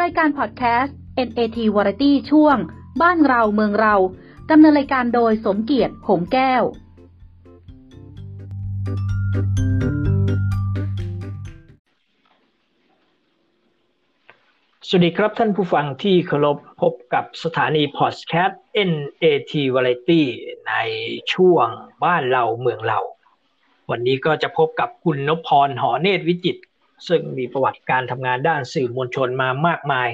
รายการพอดแคสต์ NAT Variety ช่วง บ้านเราเมืองเราดำเนินรายการโดยสมเกียรติหงแก้ว สวัสดีครับท่านผู้ฟังที่เคารพพบกับสถานีพอดแคสต์ NAT Variety ในช่วงบ้านเราเมืองเรา วันนี้ก็จะพบกับคุณนพพรหอเนตรวิจิตร ซึ่งมีประวัติการทำงานด้านสื่อมวลชนมามากมาย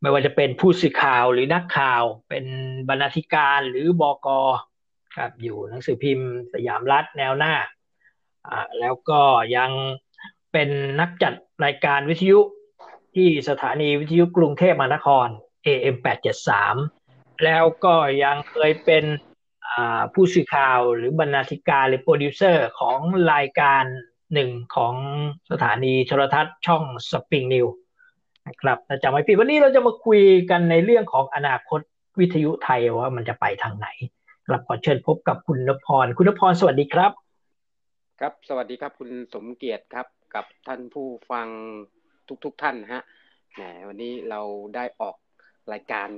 ไม่ว่าจะเป็นผู้สื่อข่าวหรือนักข่าว เป็นบรรณาธิการหรือบอกอครับอยู่หนังสือพิมพ์สยามรัฐแนวหน้าอ่าแล้วก็ยังเป็นนักจัดรายการวิทยุที่สถานีวิทยุกรุงเทพมหานคร AM 873แล้วก็ยังเคยเป็นผู้สื่อข่าวหรือบรรณาธิการหรือโปรดิวเซอร์ของรายการ หนึ่งของสถานีโทรทัศน์ช่องสปริงนิวนะครับถ้าจำไม่ผิดวันนี้เราจะมาคุยกันในเรื่องของอนาคตวิทยุไทยว่ามันจะไปทางไหนกลับขอเชิญพบกับคุณนพร คุณนพรสวัสดีครับ ครับ สวัสดีครับคุณสมเกียรติครับ กับท่านผู้ฟังทุกๆทท่านฮะแหมวันนี้เราได้ออกรายการ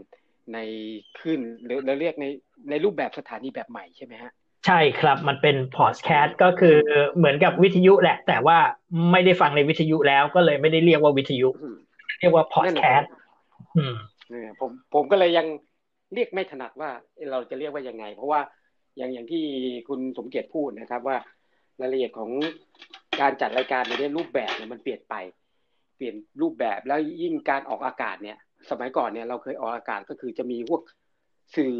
ในขึ้นหรือเราเรียกในในรูปแบบสถานีแบบใหม่ใช่ไหมฮะ ใช่ครับมันเป็นพอดแคสต์ก็คือเหมือนกับวิทยุแหละ แต่ว่าไม่ได้ฟังในวิทยุแล้วก็เลยไม่ได้เรียกว่าวิทยุ เรียกว่าพอดแคสต์ผมผมก็เลยยังเรียกไม่ถนัดว่าเราจะเรียกว่ายังไง เพราะว่าอย่างอย่างที่คุณสมเกียรติพูดนะครับว่ารายละเอียดของการจัดรายการในรูปแบบเนี่ยมันเปลี่ยนไป เปลี่ยนรูปแบบแล้วยิ่งการออกอากาศเนี่ย สมัยก่อนเนี่ยเราเคยออกอากาศก็คือจะมีพวกสื่อ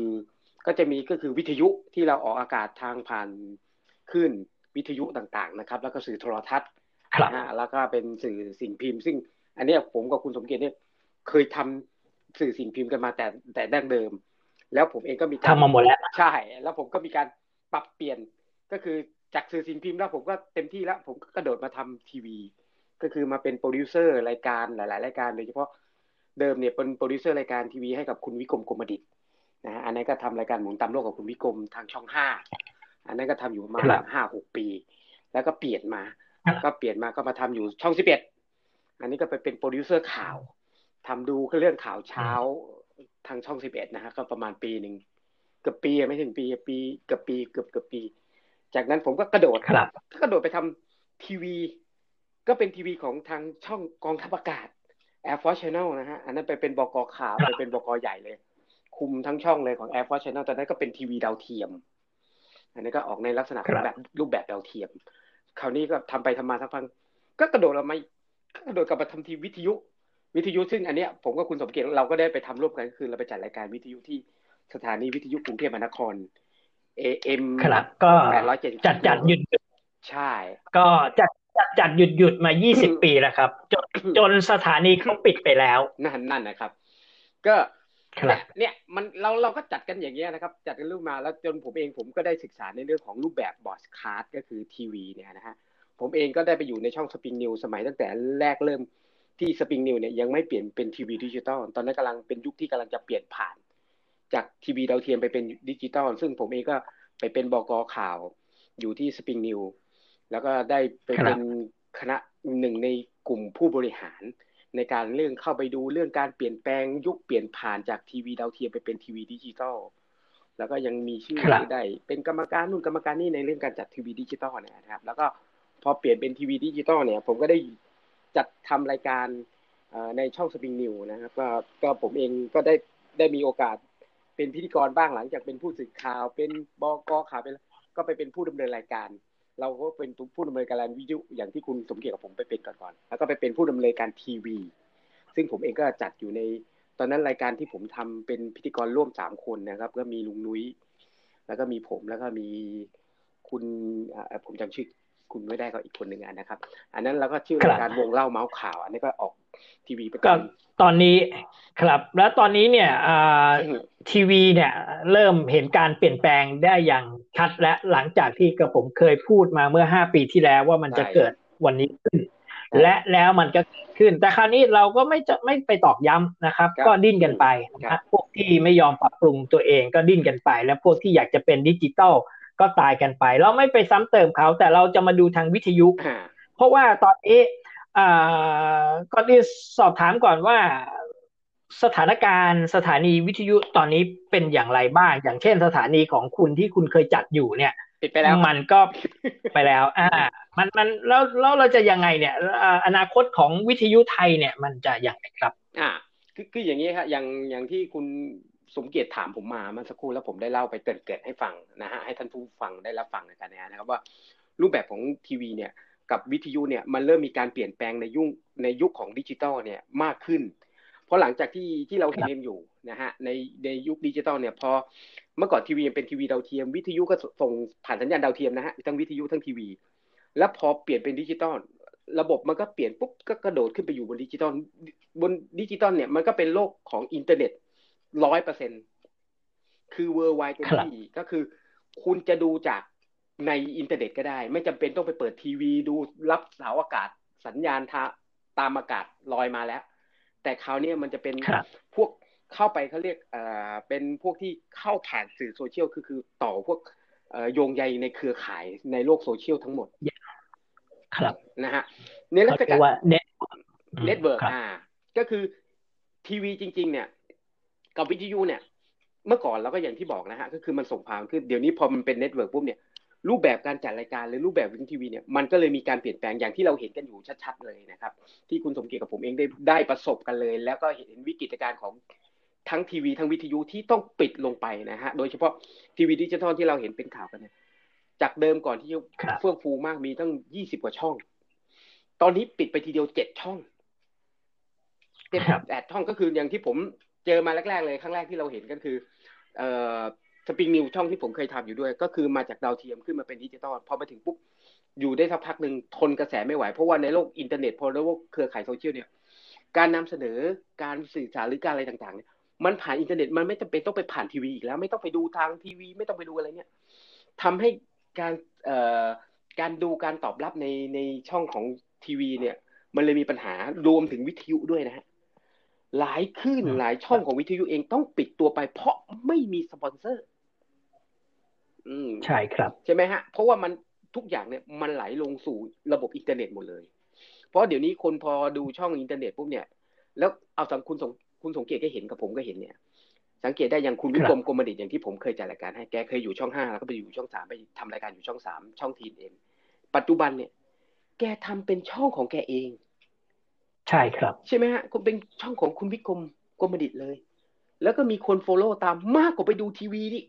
ก็จะมีก็คือวิทยุที่เราออกอากาศทางผ่านคลื่นวิทยุต่างๆนะครับ แล้วก็สื่อโทรทัศน์นะฮะแล้วก็เป็นสื่อสิ่งพิมพ์ ซึ่ง อันนี้ผมกับคุณสมเกียรติเนี่ยเคยทำสื่อสิ่งพิมพ์กันมาแต่แต่ดั้งเดิม แล้วผมเองก็มีทำมาหมดแล้วใช่ แล้วผมก็มีการปรับเปลี่ยนก็คือจากสื่อสิ่งพิมพ์แล้วผมก็เต็มที่แล้ว ผมก็กระโดดมาทำทีวี ก็คือมาเป็นโปรดิวเซอร์รายการหลาย ๆ รายการโดยเฉพาะเดิมเนี่ยเป็นโปรดิวเซอร์รายการทีวีให้กับคุณวิกรมกรมดิษฐ์ นะฮะอันนั้นก็ทำรายการหมุนตามโลกกับคุณวิกรมทางช่องห้าอันนั้นก็ทำอยู่มาห้าหกปี แล้วก็เปลี่ยนมา ก็เปลี่ยนมาก็มาทำอยู่ช่องสิบเอ็ดอันนี้ก็ไปเป็นโปรดิวเซอร์ข่าวทำดูเรื่องข่าวเช้าทางช่องสิบเอ็ดนะฮะก็ประมาณปีหนึ่งเกือบปีไม่ถึงปีปีเกือบปีเกือบเกือบปี จากนั้นผมก็กระโดดกระโดดไปทำทีวี ก็เป็นทีวีของทางช่องกองทัพอากาศ Air Force Channel นะฮะอันนั้นไปเป็นบกข่าวไปเป็นบกใหญ่เลย คุมทั้งช่องเลยของ Air Force Channel ตอนนั้นก็เป็นทีวีดาวเทียม อันนี้ก็ออกในลักษณะแบบรูปแบบดาวเทียม คราวนี้ก็ทำไปทำมาสักพักก็กระโดดเราไม่กระโดดกลับมาทำทีวิทยุ วิทยุซึ่งอันเนี้ยผมกับคุณสมเกียรติเราก็ได้ไปทำร่วมกันคือเราไปจัดรายการวิทยุที่สถานีวิทยุกรุงเทพมหานคร AM ครับก็จัดจัดอยู่ใช่ ก็จัดจัดจัดอยู่อยู่มายี่สิบปีแล้วครับ จนจนสถานีเขาปิดไปแล้ว นั่นนั่นนะครับ ก็ เนี่ยมันเราเราก็จัดกันอย่างเงี้ยนะครับ จัดกันรูปมาแล้วจนผมเองผมก็ได้ศึกษาในเรื่องของรูปแบบ broadcast ก็คือทีวีเนี่ยนะฮะผมเองก็ได้ไปอยู่ในช่องสปริงนิวส์สมัยตั้งแต่แรกเริ่มที่สปริงนิวส์เนี่ยยังไม่เปลี่ยนเป็นทีวีดิจิตอลตอนนั้นกำลังเป็นยุคที่กำลังจะเปลี่ยนผ่าน จากทีวีดาวเทียมไปเป็นดิจิตอลซึ่งผมเองก็ไปเป็นบก.ข่าวอยู่ที่สปริงนิวส์แล้วก็ได้ไปเป็นคณะหนึ่งในกลุ่มผู้บริหาร ในการเรื่องเข้าไปดูเรื่องการเปลี่ยนแปลงยุคเปลี่ยนผ่านจากทีวีดาวเทียมไปเป็นทีวีดิจิตอลแล้วก็ยังมีชื่อได้เป็นกรรมการนู่นกรรมการนี่ในเรื่องการจัดทีวีดิจิตอลนะครับ แล้วก็พอเปลี่ยนเป็นทีวีดิจิตอลเนี่ย ผมก็ได้จัดทำรายการในช่องสปริงนิวนะครับก็ก็ผมเองก็ได้ได้มีโอกาสเป็นพิธีกรบ้างหลังจากเป็นผู้สื่อข่าว เป็นบกข่าวเป็นก็ไปเป็นผู้ดำเนินรายการ เราก็เป็นผู้ดำเนินการวิทยุอย่างที่คุณสมเกียรติกับผมไปเป็นก่อนก่อนแล้วก็ไปเป็นผู้ดำเนินการทีวี ซึ่งผมเองก็จัดอยู่ใน ตอนนั้นรายการที่ผมทำเป็นพิธีกรร่วมสามคนนะครับ ก็มีลุงนุ้ยแล้วก็มีผมแล้วก็มีคุณผมจำชื่อ คุณไม่ได้ก็อีกคนหนึ่งนะครับ อันนั้นเราก็ชื่อรายการวงเล่าเมาส์ข่าว อันนี้ก็ออกทีวีไปก่อนตอนนี้ครับ แล้วตอนนี้เนี่ยทีวีเนี่ยเริ่มเห็นการเปลี่ยนแปลงได้อย่างชัดและหลังจากที่กระผมเคยพูดมาเมื่อห้าปีที่แล้วว่ามันจะเกิดวันนี้ขึ้น และแล้วมันก็ขึ้น แต่คราวนี้เราก็ไม่จะไม่ไปตอกย้ำนะครับ ก็ดิ้นกันไปนะพวกที่ไม่ยอมปรับปรุงตัวเองก็ดิ้นกันไป แล้วพวกที่อยากจะเป็นดิจิตอล ก็ตายกันไป เราไม่ไปซ้ำเติมเขา แต่เราจะมาดูทางวิทยุ เพราะว่าตอนนี้ก่อนที่สอบถามก่อนว่าสถานการณ์สถานีวิทยุตอนนี้เป็นอย่างไรบ้าง อย่างเช่นสถานีของคุณที่คุณเคยจัดอยู่เนี่ยปิดไปแล้วมันก็ไปแล้ว อ่า มันมันแล้วแล้วเราจะยังไงเนี่ยอนาคตของวิทยุไทยเนี่ย มันจะอย่างไรครับ อ่า คือคืออย่างนี้ครับอย่างอย่างที่คุณ สมเกียรติถามผมมาเมื่อสักครู่แล้วผมได้เล่าไปเกริ่นเกริ่นให้ฟังนะฮะให้ท่านผู้ฟังได้รับฟังกันนะครับว่ารูปแบบของทีวีเนี่ยกับวิทยุเนี่ยมันเริ่มมีการเปลี่ยนแปลงในยุ่งในยุคของดิจิตอลเนี่ยมากขึ้น เพราะหลังจากที่ที่เราเห็นอยู่นะฮะในในยุคดิจิตอลเนี่ยพอเมื่อก่อนทีวีเป็นทีวีดาวเทียม วิทยุก็ส่งผ่านสัญญาณดาวเทียมนะฮะทั้งวิทยุทั้งทีวี แล้วพอเปลี่ยนเป็นดิจิตอลระบบมันก็เปลี่ยนปุ๊บก็กระโดดขึ้นไปอยู่บนดิจิตอลบนดิจิตอลเนี่ยมันก็เป็นโลกของอินเทอร์เน็ต ร้อยเปอร์เซ็นต์คือ worldwide เต็มที่ก็คือ คุณจะดูจากในอินเทอร์เน็ตก็ได้ ไม่จำเป็นต้องไปเปิดทีวีดูรับเสาอากาศสัญญาณทาตามอากาศลอยมาแล้ว แต่คราวนี้มันจะเป็นพวกเข้าไปเขาเรียกเอ่อเป็นพวกที่เข้าผ่านสื่อโซเชียลคือคือต่อพวกโยงใยในเครือข่ายในโลกโซเชียลทั้งหมด ครับนะฮะเนี่ยแล้วก็จะ net network อ่า ก็คือทีวีจริง ๆ เนี่ย กับวิทยุเนี่ย เมื่อก่อนเราก็อย่างที่บอกนะฮะก็คือมันส่งผ่านคือเดี๋ยวนี้พอมันเป็น network ปุ๊บเนี่ยรูปแบบการจัดรายการหรือรูปแบบวิทยุทีวีเนี่ยมันก็เลยมีการเปลี่ยนแปลงอย่างที่เราเห็นกันอยู่ชัดๆเลยนะครับ ที่คุณสมเกียรติกับผมเองได้ได้ประสบกันเลย แล้วก็เห็นวิกฤตการณ์ของทั้งทีวีทั้งวิทยุที่ต้องปิดลงไปนะฮะโดยเฉพาะทีวีดิจิทัลที่เราเห็นเป็นข่าวกันเนี่ยจากเดิมก่อนที่เฟื่องฟูมากมีตั้งยี่สิบกว่าช่อง ตอนนี้ปิดไปทีเดียวเจ็ดช่องเจ็ดแปดช่องก็คืออย่างที่ผม เจอมาแรกๆเลยครั้งแรกที่เราเห็นก็คือเอ่อสปริงนิวส์ช่องที่ผมเคยทำอยู่ด้วย ก็คือมาจากดาวเทียมขึ้นมาเป็นดิจิตอลพอมาถึงปุ๊บอยู่ได้สักพักหนึ่งทนกระแสไม่ไหว เพราะว่าในโลกอินเทอร์เน็ตพอในโลกเครือข่ายโซเชียลเนี่ยการนำเสนอการสื่อสารหรือการอะไรต่างๆเนี่ยมันผ่านอินเทอร์เน็ตมันไม่จำเป็นต้องไปผ่านทีวีอีกแล้ว ไม่ต้องไปดูทางทีวี ไม่ต้องไปดูอะไรเนี่ยทำให้การเอ่อการดูการตอบรับในในช่องของทีวีเนี่ย มันเลยมีปัญหารวมถึงวิทยุด้วยนะฮะ หลายคลื่นหลายช่องของวิทยุเองต้องปิดตัวไป เพราะไม่มีสปอนเซอร์ อืมใช่ครับ ใช่ไหมฮะ เพราะว่ามันทุกอย่างเนี่ยมันไหลลงสู่ระบบอินเทอร์เน็ตหมดเลย เพราะเดี๋ยวนี้คนพอดูช่องอินเทอร์เน็ตปุ๊บเนี่ย แล้วเอาสังคุณสมคุณสมเกียรติก็เห็นกับผมก็เห็นเนี่ย สังเกตได้อย่างคุณวิกรมกรมดิษฐ์อย่างที่ผมเคยจัดรายการให้แกเคยอยู่ช่องห้าแล้วก็ไปอยู่ช่องสามไปทำรายการอยู่ช่องสามช่อง TNN ปัจจุบันเนี่ย แกทำเป็นช่องของแกเอง ใช่ครับ ใช่ไหมฮะเป็นช่องของคุณวิกรมกรมดิษฐ์เลย แล้วก็มีคน follow ตามมากกว่าไปดูทีวีดิ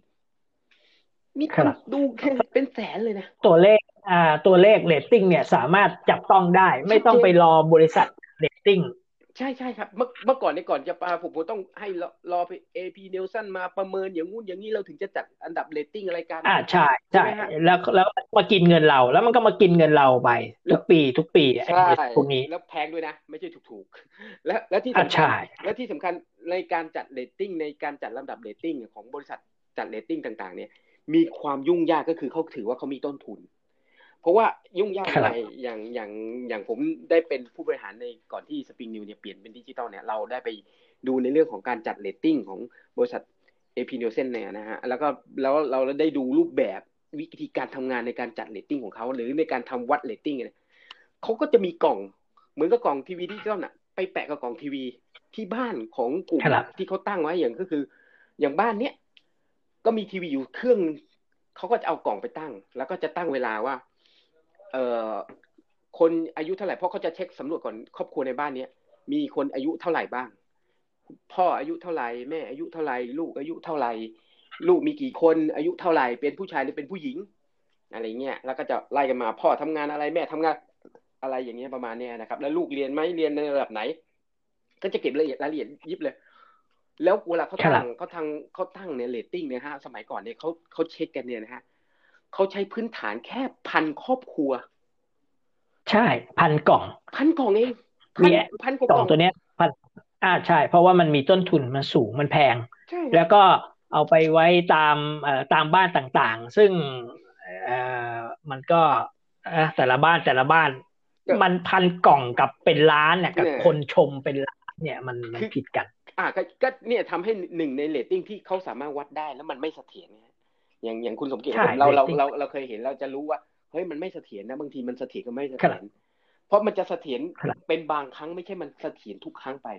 มีคนดูแค่เป็นแสนเลยนะ ตัวเลขอ่าตัวเลขเรตติ้งเนี่ยสามารถจับต้องได้ ไม่ต้องไปรอบริษัทเรตติ้ง ใช่ใช่ครับ เมื่อเมื่อก่อนในก่อนจะปาผมผมต้องให้รอไป AC Nielsen มาประเมินอย่างงู้นอย่างนี้เราถึงจะจัดอันดับเรตติ้งรายการอ่าใช่ใช่แล้วแล้วมากินเงินเรา แล้วมันก็มากินเงินเราไปทุกปี ทุกปีไอ้พวกนี้แล้วแพงด้วยนะ ไม่ใช่ถูกๆ และและที่สำคัญและที่สำคัญในการจัดเรตติ้งในการจัดลำดับเรตติ้งของบริษัทจัดเรตติ้งต่าง ๆ เนี่ย มีความยุ่งยากก็คือเขาถือว่าเขามีต้นทุน เพราะว่ายุ่งยากอะไรอย่างอย่างอย่างผมได้เป็นผู้บริหารในก่อนที่สปริงนิวส์เนี่ยเปลี่ยนเป็นดิจิตอลเนี่ยเราได้ไปดูในเรื่องของการจัดเรตติ้งของบริษัท AC Nielsen เนี่ยนะฮะแล้วก็แล้วเราได้ดูรูปแบบวิธีการทำงานในการจัดเรตติ้งของเขาหรือในการทำวัดเรตติ้งเนี่ยเขาก็จะมีกล่อง เหมือนกับกล่องทีวีดิจิตอลน่ะไปแปะกับกล่องทีวีที่บ้านของกลุ่มที่เขาตั้งไว้อย่างก็คือ อย่างบ้านเนี้ยก็มีทีวีอยู่เครื่องเขาก็จะเอากล่องไปตั้ง แล้วก็จะตั้งเวลาว่า เอ่อคนอายุเท่าไหร่เพราะเขาจะเช็คสำรวจก่อนครอบครัวในบ้านเนี้ยมีคนอายุเท่าไหร่บ้าง พ่ออายุเท่าไหร่แม่อายุเท่าไหร่ลูกอายุเท่าไหร่ลูกมีกี่คนอายุเท่าไหร่เป็นผู้ชายหรือเป็นผู้หญิง อะไรเงี้ยแล้วก็จะไล่กันมาพ่อทำงานอะไรแม่ทำงานอะไรอย่างเงี้ยประมาณเนี้ยนะครับ แล้วลูกเรียนไหมเรียนในระดับไหน ก็จะเก็บรายละเอียดรายละเอียดยิบเลย แล้วเวลาเขาตั้งเขาทางเขาตั้งเนี่ยเรตติ้งเนี่ยฮะสมัยก่อนเนี่ยเขาเขาเช็คกันเนี่ยนะฮะ เขาใช้พื้นฐานแค่พันครอบครัว ใช่พันกล่อง พันกล่องเองมีพันกล่องตัวเนี้ยพันอ่าใช่ เพราะว่ามันมีต้นทุนมันสูงมันแพง แล้วก็เอาไปไว้ตามเอ่อตามบ้านต่างๆ ซึ่งเอ่อมันก็แต่ละบ้านแต่ละบ้าน มันพันกล่องกับเป็นล้านเนี่ยกับคนชมเป็นล้านเนี่ยมันมันผิดกัน อ่าก็เนี่ยทำให้หนึ่งในเรตติ้งที่เขาสามารถวัดได้แล้วมันไม่เสถียร อย่างอย่างคุณสมเกียรติเราเราเราเราเคยเห็นเราจะรู้ว่าเฮ้ยมันไม่เสถียรนะบางทีมันเสถียรก็ไม่เสถียรเพราะมันจะเสถียรเป็นบางครั้งไม่ใช่มันเสถียรทุกครั้งไป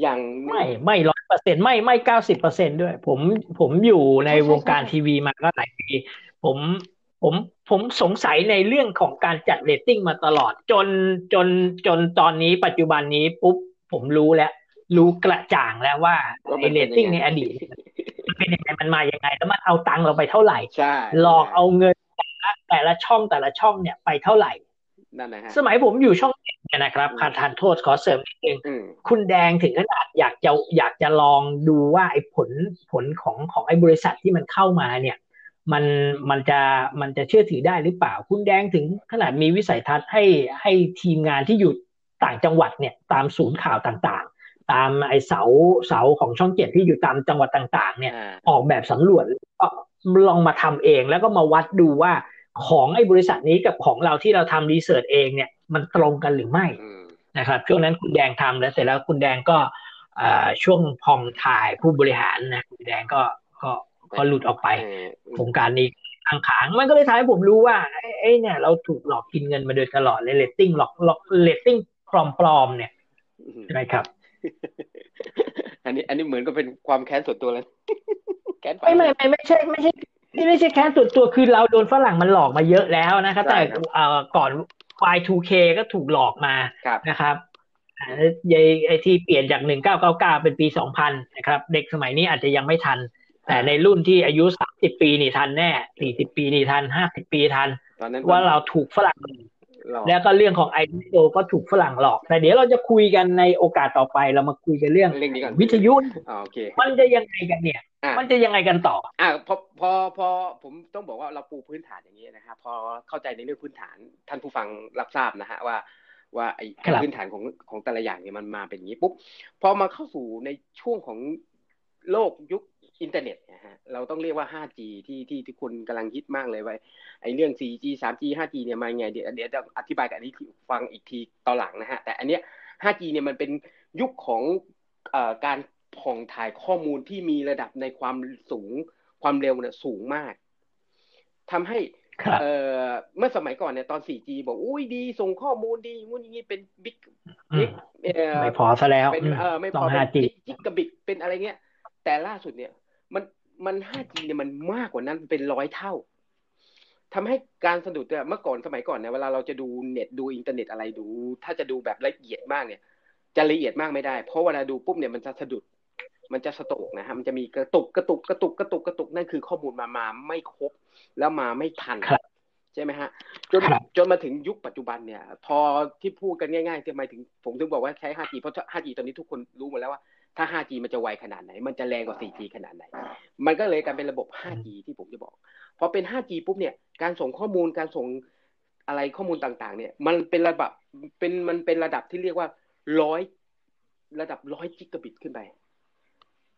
อย่างไม่ไม่ร้อยเปอร์เซ็นต์ไม่ไม่เก้าสิบเปอร์เซ็นด้วย ผมผมอยู่ในวงการทีวีมาก็หลายปีผมผมผมสงสัยในเรื่องของการจัดเรตติ้งมาตลอด จนจนจนตอนนี้ปัจจุบันนี้ปุ๊บผมรู้แล้ว รู้กระจ่างแล้วว่าไอเรตติ้งในอดีตมัน เป็นยังไงมันมายังไง แล้วมันเอาตังค์เราไปเท่าไหร่หลอกเอาเงินแต่ละแต่ละช่องแต่ละช่องเนี่ยไปเท่าไหร่นั่นนะฮะสมัยผมอยู่ช่องเนี่ยนะครับขาดทานโทษขอเสริมนิดนึงคุณแดงถึงขนาดอยากจะอยากจะลองดูว่าไอ้ผลผลของของไอ้บริษัทที่มันเข้ามาเนี่ย มันมันจะมันจะเชื่อถือได้หรือเปล่า คุณแดงถึงขนาดมีวิสัยทัศน์ให้ให้ทีมงานที่อยู่ต่างจังหวัดเนี่ย ตามศูนย์ข่าวต่างๆ ตามไอ้เสาเสาของช่องเจ็ดที่อยู่ตามจังหวัดต่าง ๆ เนี่ย ออกแบบสำรวจก็ลองมาทำเองแล้วก็มาวัดดูว่าของไอ้บริษัทนี้กับของเราที่เราทำรีเสิร์ชเองเนี่ยมันตรงกันหรือไม่นะครับช่วงนั้นคุณแดงทำแล้วเสร็จแล้วคุณแดงก็ช่วงพองถ่ายผู้บริหารนะคุณแดงก็ก็ก็หลุดออกไปโครงการนี้ทางขางมันก็เลยทำให้ผมรู้ว่าไอ้เนี่ย เราถูกหลอกกินเงินมาโดยตลอดเลยเรตติ้งหลอกหลอกเรตติ้งปลอมๆเนี่ยใช่ไหมครับ อันนี้ อันนี้เหมือนก็เป็นความแค้นส่วนตัวเลยแค้นไม่ไม่ไม่ไม่ใช่ไม่ใช่นี่ไม่ใช่แค้นส่วนตัวคือเราโดนฝรั่งมันหลอกมาเยอะแล้วนะครับ แต่ก่อน Y2K ก็ถูกหลอกมานะครับไอที่เปลี่ยนจากหนึ่งเก้าเก้าเก้าเป็นปีสองพันนะครับ เด็กสมัยนี้อาจจะยังไม่ทัน แต่ในรุ่นที่อายุสามสิบปีนี่ทันแน่สี่สิบปีนี่ทันห้าสิบปีทัน ว่าเราถูกฝรั่ง แล้วก็เรื่องของไอทีโก็ถูกฝรั่งหลอก แต่เดี๋ยวเราจะคุยกันในโอกาสต่อไป เรามาคุยกันเรื่องวิทยุมันจะยังไงกันเนี่ย มันจะยังไงกันต่อ อ่าพอพอพอผมต้องบอกว่าเราปูพื้นฐานอย่างนี้นะครับพอเข้าใจในเรื่องพื้นฐานท่านผู้ฟังรับทราบนะฮะว่าว่าไอ้พื้นฐานของของแต่ละอย่างเนี่ยมันมาเป็นอย่างนี้ปุ๊บพอมาเข้าสู่ในช่วงของโลกยุค อินเทอร์เน็ตนะฮะเราต้องเรียกว่า 5G ที่ที่ที่คุณกำลังฮิตมากเลยไว้ไอ้เรื่อง 4G 3G 5G เนี่ยมาไงเดี๋ยวเดี๋ยวจะอธิบายกับอันนี้ฟังอีกทีตอนหลังนะฮะแต่อันเนี้ย 5G เนี่ยมันเป็นยุคของเอ่อการผ่องถ่ายข้อมูลที่มีระดับในความสูงความเร็วเนี่ยสูงมากทำให้เอ่อเมื่อสมัยก่อนเนี่ยตอน 4G บอกอุ้ยดี ส่งข้อมูลดีงู้นงี้เป็นกิ๊กกิ๊กไม่พอซะแล้วเป็นเออไม่พอเป็นจิกกะบิกเป็นอะไรเงี้ย แต่ล่าสุดเนี่ย มันมัน 5G เนี่ยมันมากกว่านั้นเป็นร้อยเท่าทำให้การสะดุดเนี่ยเมื่อก่อนสมัยก่อนเนี่ยเวลาเราจะดูเน็ตดูอินเทอร์เน็ตอะไรดู ถ้าจะดูแบบละเอียดมากเนี่ย จะละเอียดมากไม่ได้ เพราะเวลาดูปุ๊บเนี่ยมันจะสะดุด มันจะ stuck นะฮะมันจะมีกระตุกกระตุกกระตุกกระตุกกระตุกนั่นคือข้อมูลมามาไม่ครบแล้วมาไม่ทันใช่ไหมฮะจนจนมาถึงยุคปัจจุบันเนี่ย พอที่พูดกันง่ายๆทำไมถึงผมถึงบอกว่าใช้ 5G เพราะ 5G ตอนนี้ทุกคนรู้หมดแล้วว่า ถ้า 5G มันจะไวขนาดไหน มันจะแรงกว่า 4G ขนาดไหน มันก็เลยกลายเป็นระบบ 5G ที่ผมจะบอก พอเป็น 5G ปุ๊บเนี่ย การส่งข้อมูล การส่งอะไรข้อมูลต่าง ๆ เนี่ย มันเป็นระดับ เป็น มันเป็นระดับที่เรียกว่าร้อยระดับร้อยกิกะบิตขึ้นไป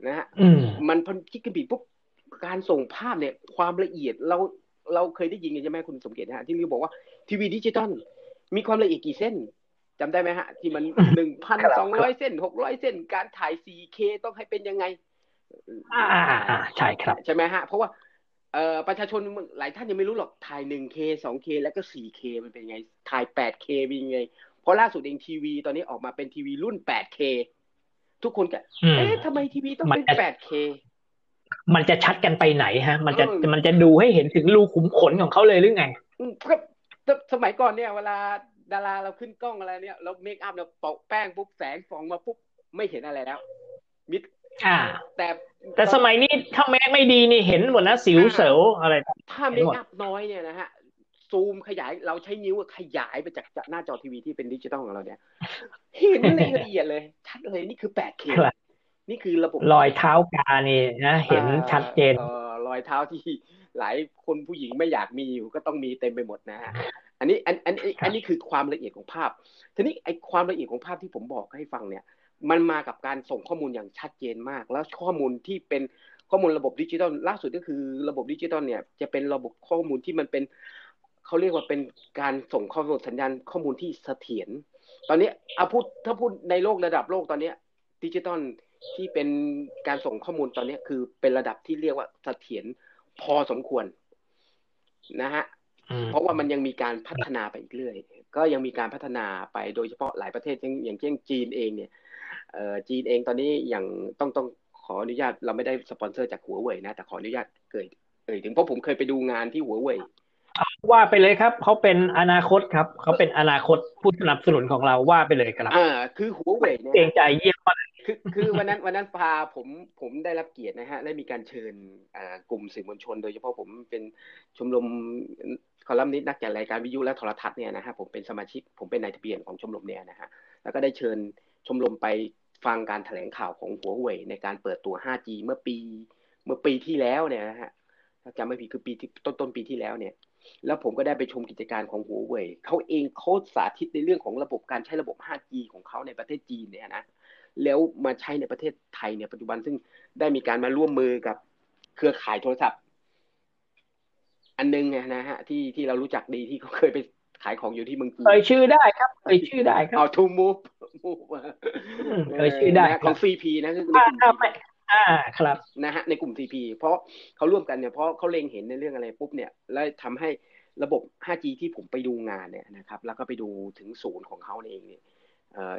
นะฮะ มันพันกิกะบิตปุ๊บ การส่งภาพเนี่ย ความละเอียดเรา เราเคยได้ยินกันใช่ไหมคุณสมเกียรติฮะ ที่เรียกบอกว่าทีวีดิจิตอลมีความละเอียดกี่เส้น จำได้ไหมฮะ ที่มันหนึ่งพันสองร้อยเส้นหกร้อยเส้นการถ่าย 4K ต้องให้เป็นยังไงอ่าอ่าใช่ครับ ใช่ไหมฮะ เพราะว่าเอ่อประชาชนหลายท่านยังไม่รู้หรอกถ่าย 1K 2K แล้วก็ 4K มันเป็นยังไง ถ่าย 8K เป็นยังไง เพราะล่าสุดเองทีวีตอนนี้ออกมาเป็นทีวีรุ่น 8K ทุกคนก็เอ๊ะทำไมทีวีต้องเป็น 8K มันจะชัดกันไปไหนฮะ มันจะมันจะดูให้เห็นถึงรูขุมขนของเขาเลยหรือไงก็สมัยก่อนเนี่ย เวลา ดาราเราขึ้นกล้องอะไรเนี่ยเรา makeup เราปะแป้งปุ๊บแสงส่องมาปุ๊บไม่เห็นอะไรแล้ว มิดอ่า แต่แต่สมัยนี้ถ้า make ไม่ดีนี่เห็นหมดนะสิวเสวอะไร ถ้า makeupน้อยเนี่ยนะฮะซูมขยายเราใช้นิ้วขยายไปจากจากหน้าจอทีวีที่เป็นดิจิตอลของเราเนี่ยเห็นละเอียดเลย ชัดเลยนี่คือ 8K นี่คือระบบรอยเท้ากานี่นะเห็นชัดเจนรอยเท้าที่หลายคนผู้หญิงไม่อยากมีอยู่ก็ต้องมีเต็มไปหมดนะฮะ อันนี้อันอันอันนี้คือความละเอียดของภาพ ทีนี้ไอ้ความละเอียดของภาพที่ผมบอกให้ฟังเนี่ย มันมากับการส่งข้อมูลอย่างชัดเจนมาก แล้วข้อมูลที่เป็นข้อมูลระบบดิจิตอลล่าสุดก็คือระบบดิจิตอลเนี่ยจะเป็นระบบข้อมูลที่มันเป็นเขาเรียกว่าเป็นการส่งข้อมูลสัญญาณข้อมูลที่เสถียรตอนนี้เอาพูดถ้าพูดในโลกระดับโลกตอนนี้ดิจิตอลที่เป็นการส่งข้อมูลตอนนี้คือเป็นระดับที่เรียกว่าเสถียรพอสมควรนะฮะ เพราะว่ามันยังมีการพัฒนาไปอีกเรื่อย ก็ยังมีการพัฒนาไปโดยเฉพาะหลายประเทศอย่างเช่นจีนเองเนี่ยเอ่อจีนเองตอนนี้อย่างต้องต้องขออนุญาตเราไม่ได้สปอนเซอร์จากหัวเว่ยนะ แต่ขออนุญาตเกิดเอ่ยถึงเพราะผมเคยไปดูงานที่หัวเว่ยว่าไปเลยครับเขาเป็นอนาคตครับเขาเป็นอนาคตผู้สนับสนุนของเราว่าไปเลยครับอ่าคือหัวเว่ยเนี่ยเกรงใจเยี่ยม คือคือวันนั้นวันนั้นพาผมผมได้รับเกียรตินะฮะได้มีการเชิญกลุ่มสื่อมวลชน โดยเฉพาะผมเป็นชมรมคอลัมนิสต์นักจัดรายการวิทยุและโทรทัศน์เนี่ยนะฮะผมเป็นสมาชิกผมเป็นนายทะเบียนของชมรมเนี่ยนะฮะแล้วก็ได้เชิญชมรมไปฟังการแถลงข่าวของหัวเว่ยในการเปิดตัว 5G เมื่อปีเมื่อปีที่แล้วเนี่ยนะฮะถ้าจำไม่ผิดคือปีที่ต้นต้นปีที่แล้วเนี่ย แล้วผมก็ได้ไปชมกิจการของหัวเว่ยเขาเองเขาสาธิตในเรื่องของระบบการใช้ระบบ 5G ของเขาในประเทศจีนเนี่ยนะ แล้วมาใช้ในประเทศไทยเนี่ยปัจจุบันซึ่งได้มีการมาร่วมมือกับเครือข่ายโทรศัพท์ อันนึงนะฮะที่ที่เรารู้จักดีที่เขาเคยไปขายของอยู่ที่เมืองจีนเคยชื่อได้ครับเคยชื่อได้ครับเอาทูมูฟมูฟเคยชื่อได้ของซีพีนะคือในกลุ่มอ่าครับนะฮะในกลุ่มซีพีเพราะเขาร่วมกันเนี่ยเพราะเขาเล็งเห็นในเรื่องอะไรปุ๊บเนี่ย แล้วทำให้ระบบ 5G ที่ผมไปดูงานเนี่ยนะครับ แล้วก็ไปดูถึงศูนย์ของเขาเองเนี่ย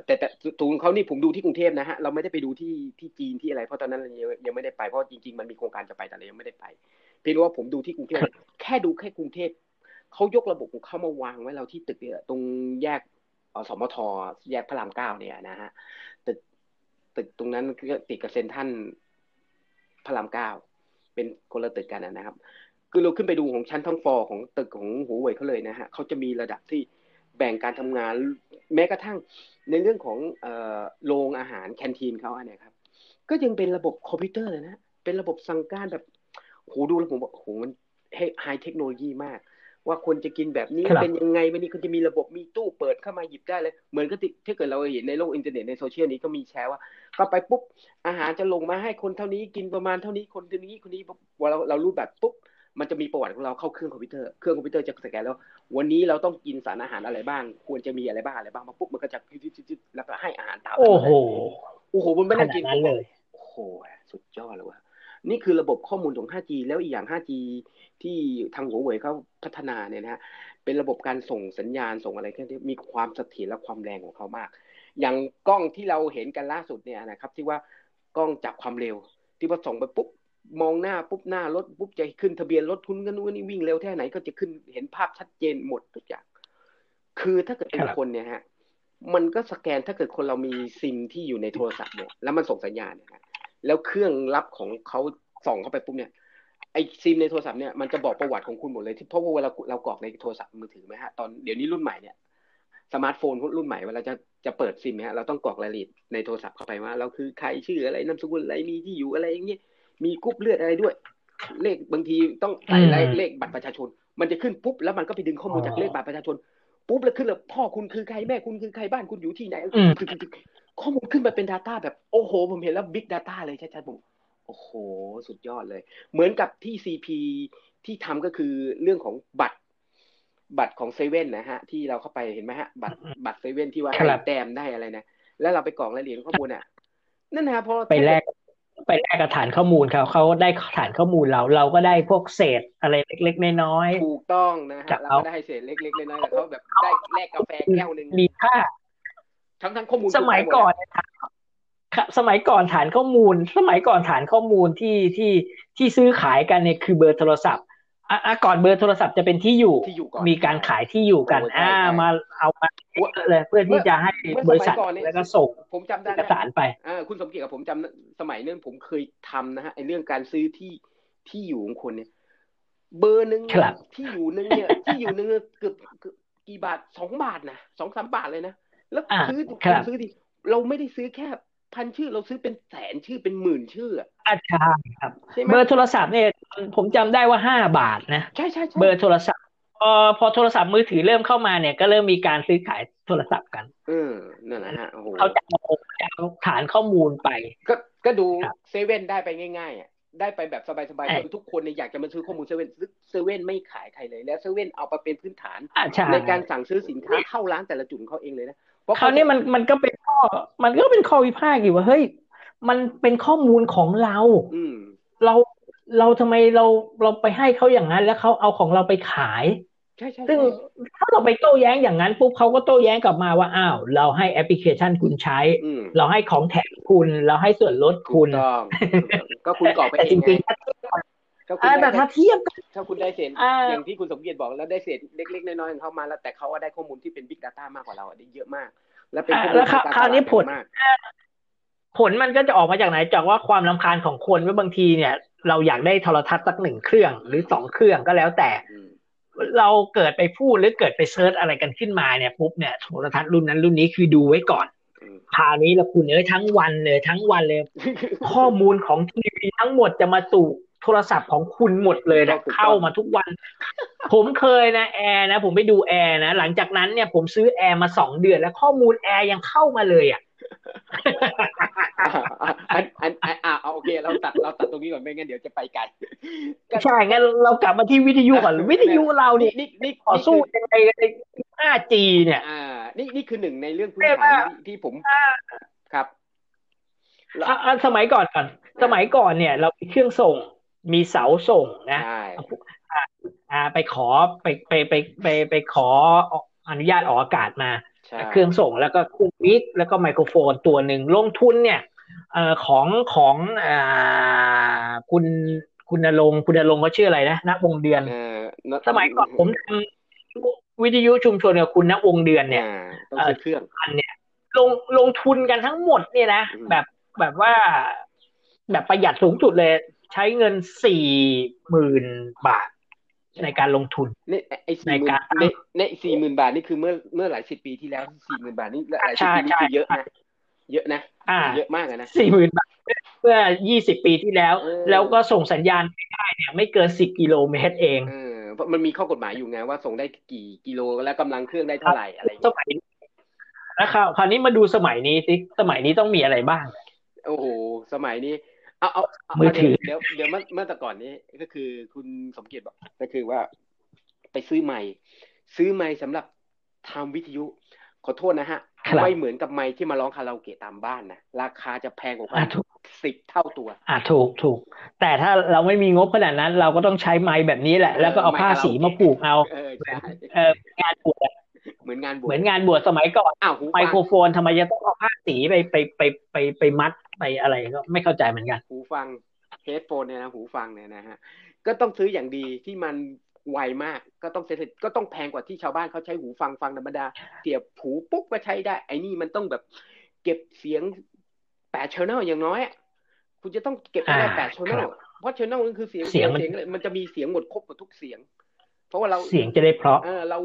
แต่แต่ศูนเขานี่ผมดูที่กรุงเทพนะฮะเราไม่ได้ไปดูที่ที่จีนที่อะไรเพราะตอนนั้นยังยังไม่ได้ไปเพราะจริง ๆ มันมีโครงการจะไปแต่เรายังไม่ได้ไปเพียงว่าผมดูที่กรุงเทพแค่ดูแค่กรุงเทพเขายกระบบของเขามาวางไว้เราที่ตึกเนี่ยตรงแยกอสมทแยกพระรามเก้าเนี่ยนะฮะตึกตึกตรงนั้นก็ติดกับเซ็นทันพระรามเก้าเป็นคนละตึกกันนะครับ คือเราขึ้นไปดูของชั้นทั้งฟอของตึกของหัวเว่ยเขาเลยนะฮะเขาจะมีระดับที่ แบ่งการทำงานแม้กระทั่งในเรื่องของโรงอาหารแคนทีนเขาเนี่ยครับ ก็ยังเป็นระบบคอมพิวเตอร์เลยนะ เป็นระบบสั่งการแบบโหดูแล้วผมบอกโหมันhigh technology มาก ว่าคนจะกินแบบนี้เป็นยังไงวันนี้เขาจะมีระบบมีตู้เปิดเข้ามาหยิบได้เลย เหมือนกับที่เกิดเราเห็นในโลกอินเทอร์เน็ตในโซเชียลนี้ก็มีแชร์ว่าก็ไปปุ๊บอาหารจะลงมาให้คนเท่านี้กินประมาณเท่านี้คนเท่านี้คนนี้เราเรารู้แบบปุ๊บ มันจะมีประวัติของเราเข้าเครื่องคอมพิวเตอร์เครื่องคอมพิวเตอร์จะสแกนแล้ว วันนี้เราต้องกินสารอาหารอะไรบ้าง ควรจะมีอะไรบ้างอะไรบ้างมาปุ๊บมันก็จะแล้วก็ให้อาหารตามโอ้โหโอ้โหมันไม่น่ากินเลยโอ้โหสุดยอดเลยว่ะนี่คือระบบข้อมูลของ 5G แล้วอีกอย่าง 5G ที่ทางหัวเว่ยเขาพัฒนาเนี่ยนะฮะเป็นระบบการส่งสัญญาณส่งอะไรแค่ที่มีความเสถียรและความแรงของเขามาก อย่างกล้องที่เราเห็นกันล่าสุดเนี่ยนะครับ ที่ว่ากล้องจับความเร็ว ที่พอส่งไปปุ๊บ มองหน้าปุ๊บหน้ารถปุ๊บจะขึ้นทะเบียนรถคุณกันนู้นนี่วิ่งเร็วแค่ไหนก็จะขึ้นเห็นภาพชัดเจนหมดทุกอย่าง คือถ้าเกิดเป็นคนเนี่ยฮะ มันก็สแกนถ้าเกิดคนเรามีซิมที่อยู่ในโทรศัพท์เเนี่ยแล้วมันส่งสัญญาณนี่ยแล้วเครื่องรับของเขาส่องเข้าไปปุ๊บเนี่ยไอ้ซิมในโทรศัพท์เนี่ยมันจะบอกประวัติของคุณหมดเลยที่เพราะว่าเวลาเรากรอกในโทรศัพท์มือถือไหมฮะตอนเดี๋ยวนี้รุ่นใหม่เนี่ยสมาร์ทโฟนรุ่นใหม่เวลาจะจะเปิดซิมฮะเราต้องกรอกรายละเอียดในโทรศัพท์เข้าไปว่า เราคือใครชื่ออะไรนามสกุลอะไรมีที่อยู่อะไรอย่างเงี้ย มีกรุ๊ปเลือดอะไรด้วย เลขบางทีต้องใส่เลขบัตรประชาชน มันจะขึ้นปุ๊บแล้วมันก็ไปดึงข้อมูลจากเลขบัตรประชาชนปุ๊บแล้วขึ้นเลยพ่อคุณคือใครแม่คุณคือใครบ้านคุณอยู่ที่ไหนข้อมูลขึ้นมาเป็น Data แบบโอ้โห ผมเห็นแล้วบิ๊กดาต้าเลยชัดๆผมโอ้โห สุดยอดเลย เหมือนกับที่ซีพีที่ทำก็คือเรื่องของบัตร บัตรของเซเว่นนะฮะ ที่เราเข้าไปเห็นไหมฮะ บัตรบัตรเซเว่นที่ว่าให้แต้มได้อะไรนะ แล้วเราไปกรอกรายละเอียดข้อมูลอะ นั่นนะพอไปแลก ไปแลกกับฐานข้อมูลเขาเขาได้ฐานข้อมูลเรา เราก็ได้พวกเศษอะไรเล็กๆน้อยๆถูกต้องนะฮะเราก็ได้เศษเล็กๆน้อยๆแล้วเขาแบบได้แลกกาแฟแก้วหนึ่งมีค่าทั้งทั้งข้อมูลสมัยก่อนสมัยก่อนฐานข้อมูล สมัยก่อนฐานข้อมูลที่ที่ที่ซื้อขายกันเนี่ยคือเบอร์โทรศัพท์ อะก่อนเบอร์โทรศัพท์จะเป็นที่อยู่ มีการขายที่อยู่กันอ่ามาเอามาเลยเพื่อที่จะให้บริษัทแล้วก็ส่งผมจำได้เอกสารไปอ่าคุณสมเกียรติกับผมจำสมัยนั้นผมเคยทำนะฮะไอ้เรื่องการซื้อที่ที่อยู่ของคนเนี่ย เบอร์หนึ่งที่อยู่หนึ่งเนี่ย ที่อยู่หนึ่งเกือบกี่บาทสองบาทนะสองสามบาทเลยนะแล้วซื้อซื้อดิเราไม่ได้ซื้อแค่ พันชื่อเราซื้อเป็นแสนชื่อเป็นหมื่นชื่ออะใช่ครับ เบอร์โทรศัพท์เนี่ยผมจำได้ว่าห้าบาทนะใช่ใช่เบอร์โทรศัพท์พอพอโทรศัพท์มือถือเริ่มเข้ามาเนี่ย ก็เริ่มมีการซื้อขายโทรศัพท์กันเออนั่นแหละฮะเขาจะเอาฐานข้อมูลไป ก็ก็ดูเซเว่นได้ไปง่ายๆอะได้ไปแบบสบายๆคือทุกคนเนี่ยอยากจะมาซื้อข้อมูลเซเว่นเซเว่นไม่ขายใครเลย แล้วเซเว่นเอาไปเป็นพื้นฐานในการสั่งซื้อสินค้าเข้าร้านแต่ละจุดเขาเองเลยนะ เพราะเขาเนี่ยมันมันก็เป็นข้อ มันก็เป็นข้อวิพากษ์อยู่ว่าเฮ้ย มันเป็นข้อมูลของเราเราเราทำไมเราเราไปให้เขาอย่างนั้น แล้วเขาเอาของเราไปขายใช่ใช่ซึ่งถ้าเราไปโต้แย้งอย่างนั้นปุ๊บเขาก็โต้แย้งกลับมาว่าอ้าว เราให้แอปพลิเคชันคุณใช้อืมเราให้ของแถมคุณ เราให้ส่วนลดถูคุกณต้องก็คุณกรอกไปแต่เอจงไงริงๆ ถ้าถ้าคุอ่าณแต่ได้ถ้าเทียบกันถ้าคุณได้เศษอ่าอย่างที่คุณสมเกียรติบอกแล้วได้เศษเล็กๆน้อยๆของเขามาแล้วแต่เขาว่าได้ข้อมูลที่เป็น Big Data มากกว่าเราได้เยอะมาก และเป็นอ่าข้อมูลแล้วคราวทงกคราวนี้ตลดผลมากผลมันก็จะออกมาจากไหนจากว่าความลำคาญของคนว่าบางทีเนี่ย เราอยากได้โทรทัศน์สักหนึ่งเครื่องหรือสองเครื่องก็แล้วแต่อืมเราเกิดไปพูดหรือเกิดไป search อะไรกันขึ้นมาเนี่ยปุ๊บเนี่ยโทรทัศน์รุ่นนั้นรุ่นนี้คือดูไว้ก่อนอืมคราวนี้ละคุณเอ้ยทั้งวันเลยทั้งวันเลย ข้อมูลของทีวีทั้งหมดจะมาสู่ โทรศัพท์ของคุณหมดเลยนะเข้ามาทุกวัน ผมเคยนะแอร์นะ ผมไปดูแอร์นะหลังจากนั้นเนี่ยผมซื้อแอร์มาสองเดือน แล้วข้อมูลแอร์ยังเข้ามาเลยอะอันอันอันอ่าเอาโอเค เราตัดเราตัดตรงนี้ก่อนไม่งั้นเดี๋ยวจะไปไกลก็ใช่งั้นเรากลับมาที่วิทยุก่อนวิทยุเราเนี่ยนี่นี่ต่อสู้นี่คือยังไงใน 5G เนี่ย อ่า นี่นี่คือหนึ่งในเรื่องพื้นเรียกฐานว่าที่ที่ผมครับแล้วอะอะสมัยก่อนก่อน สมัยก่อนเนี่ย เรามีเครื่องส่ง มีเสาส่งนะใช่อ่าไปขอไปไปไปไปไปขออนุญาตออกอากาศมาใช่เครื่องส่งแล้วก็เครื่องมิกแล้วก็ไมโครโฟนตัวหนึ่งลงทุนเนี่ยเอ่อของของอ่าคุณคุณนรงค์คุณนรงค์เขาชื่ออะไรนะณวงเดือนเออสมัยก่อนผมทำวิทยุชุมชนกับคุณณวงเดือนเนี่ยอ่าต้องซื้อเครื่องอันเนี่ยลงลงทุนกันทั้งหมดเนี่ยนะอืมแบบแบบว่า แบบประหยัดสูงสุดเลย ใช้เงินสี่หมื่นบาทในการลงทุนเนี่ยไอ้ในสี่หมื่การนเนี่ยเนี่ยสี่หมื่นบาทนี่คือเมื่อเมื่อหลายสิบปีที่แล้วสี่หมื่นบาทนี่หลายสิบใช่ปีนี่ใช่คือเยอะนะเยอะนะอ่าเยอะมากอะนะสี่หมื่นบาทเมื่อยี่สิบปีที่แล้วเออแล้วก็ส่งสัญญาณไม่ได้เนี่ยไม่เกินสิบกิโลเมตรเองเออเพราะมันมีข้อกฎหมายอยู่ไงว่าส่งได้กี่กิโลแล้วกำลังเครื่องได้เท่าไหร่อะไรอย่างสเงี้ยมัยนี้แล้วคราวคราวนี้มาดูสมัยนี้สิสมัยนี้ต้องมีอะไรบ้าง โอ้โหสมัยนี้ เอาเอาเอามือถือเดี๋ยวเดี๋ยวเมื่อเมื่อแต่ก่อนนี้ก็คือคุณสมเกียรติบอกก็คือว่า ไปซื้อไมค์ซื้อไมค์สำหรับทำวิทยุ ขอโทษนะฮะครับไม่เหมือนกับไมค์ที่มาร้องคาราโอเกะตามบ้านนะราคาจะแพงกว่าอะถูกสิบเท่าตัว อ่าถูกถูก แต่ถ้าเราไม่มีงบขนาดนั้น เราก็ต้องใช้ไม้แบบนี้แหละ แล้วก็เอาผ้าสีมาผูกเอาเออใช่เอองานบวชเหมือนงานบวชเหมือนงานบวชสมัยก่อนอ้าวหูไมฟังโครโฟนทำไมจะต้องเอาผ้าสีไปไปไปไปไปมัด ไปอะไรก็ไม่เข้าใจเหมือนกัน หูฟัง headphone เนี่ยนะหูฟังเนี่ยนะฮะก็ต้องซื้ออย่างดีที่มันไวมากก็ต้องเซ็ตก็ต้องแพงกว่าที่ชาวบ้านเขาใช้หูฟังฟังธรรมดาเสียบหูปุ๊บก็ใช้ได้ ไอ้นี่มันต้องแบบ เก็บเสียงแปด channel อย่างน้อยอะคุณจะต้องเก็บได้อ่าแปด channel ครับเพราะ channel นั่นคือเสียงเสียงมันเสียงมันจะมีเสียงหมดครบหมดทุกเสียง เพราะว่าเราเสียงจะได้เพราะเออเรา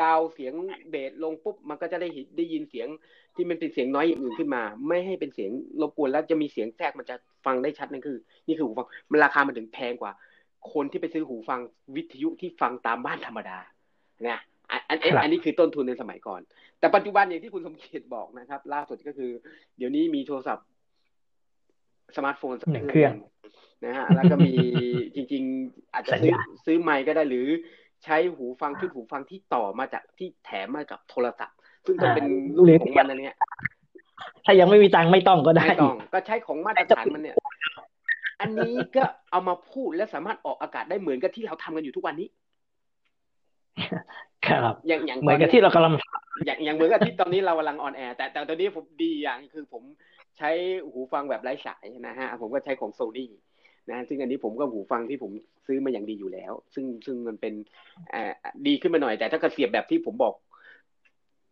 ดาวเสียงเบสลงปุ๊บมันก็จะได้เห็นได้ยินเสียงที่มันเป็นเสียงน้อยอย่างอื่นขึ้นมา ไม่ให้เป็นเสียงรบกวนแล้วจะมีเสียงแทรกมันจะฟังได้ชัดนั่นคือ นี่คือหูฟังมันราคามันถึงแพงกว่า คนที่ไปซื้อหูฟังวิทยุที่ฟังตามบ้านธรรมดาเนี่ยอันอันอันครับอันนี้คือต้นทุนในสมัยก่อน แต่ปัจจุบันอย่างที่คุณสมเกียรติบอกนะครับ ล่าสุดก็คือ เดี๋ยวนี้มีโทรศัพท์สมาร์ทโฟนสักหนึ่งเครื่องนะฮะแล้วก็มีจริง ๆ อาจจะซื้อสัญญาณซื้อไมค์ก็ได้หรือ ใช้หูฟังชุดหูฟังที่ต่อมาจากที่แถมมากับโทรศัพท์ ซึ่งต้องเป็นรุ่นของมันอันเนี้ยถ้ายังไม่มีตังค์ไม่ต้องก็ได้ไม่ต้องก็ใช้ของมาตรฐานมันเนี่ย อันนี้ก็เอามาพูดและสามารถออกอากาศได้เหมือนกับที่เราทำกันอยู่ทุกวันนี้ ครับ อย่างอย่างเหมือนกับที่เรากำลังอย่างอย่างเหมือนกับที่ตอนนี้เรากำลังออนแอร์แต่แต่ตอนนี้ผมดีอย่างคือผมใช้หูฟังแบบไร้สายนะฮะ ผมก็ใช้ของโซนี่ นะซึ่งอันนี้ผมก็หูฟังที่ผมซื้อมาอย่างดีอยู่แล้ว ซึ่งซึ่งมันเป็นเอ่อดีขึ้นมาหน่อย แต่ถ้าเกิดเสียบแบบที่ผมบอก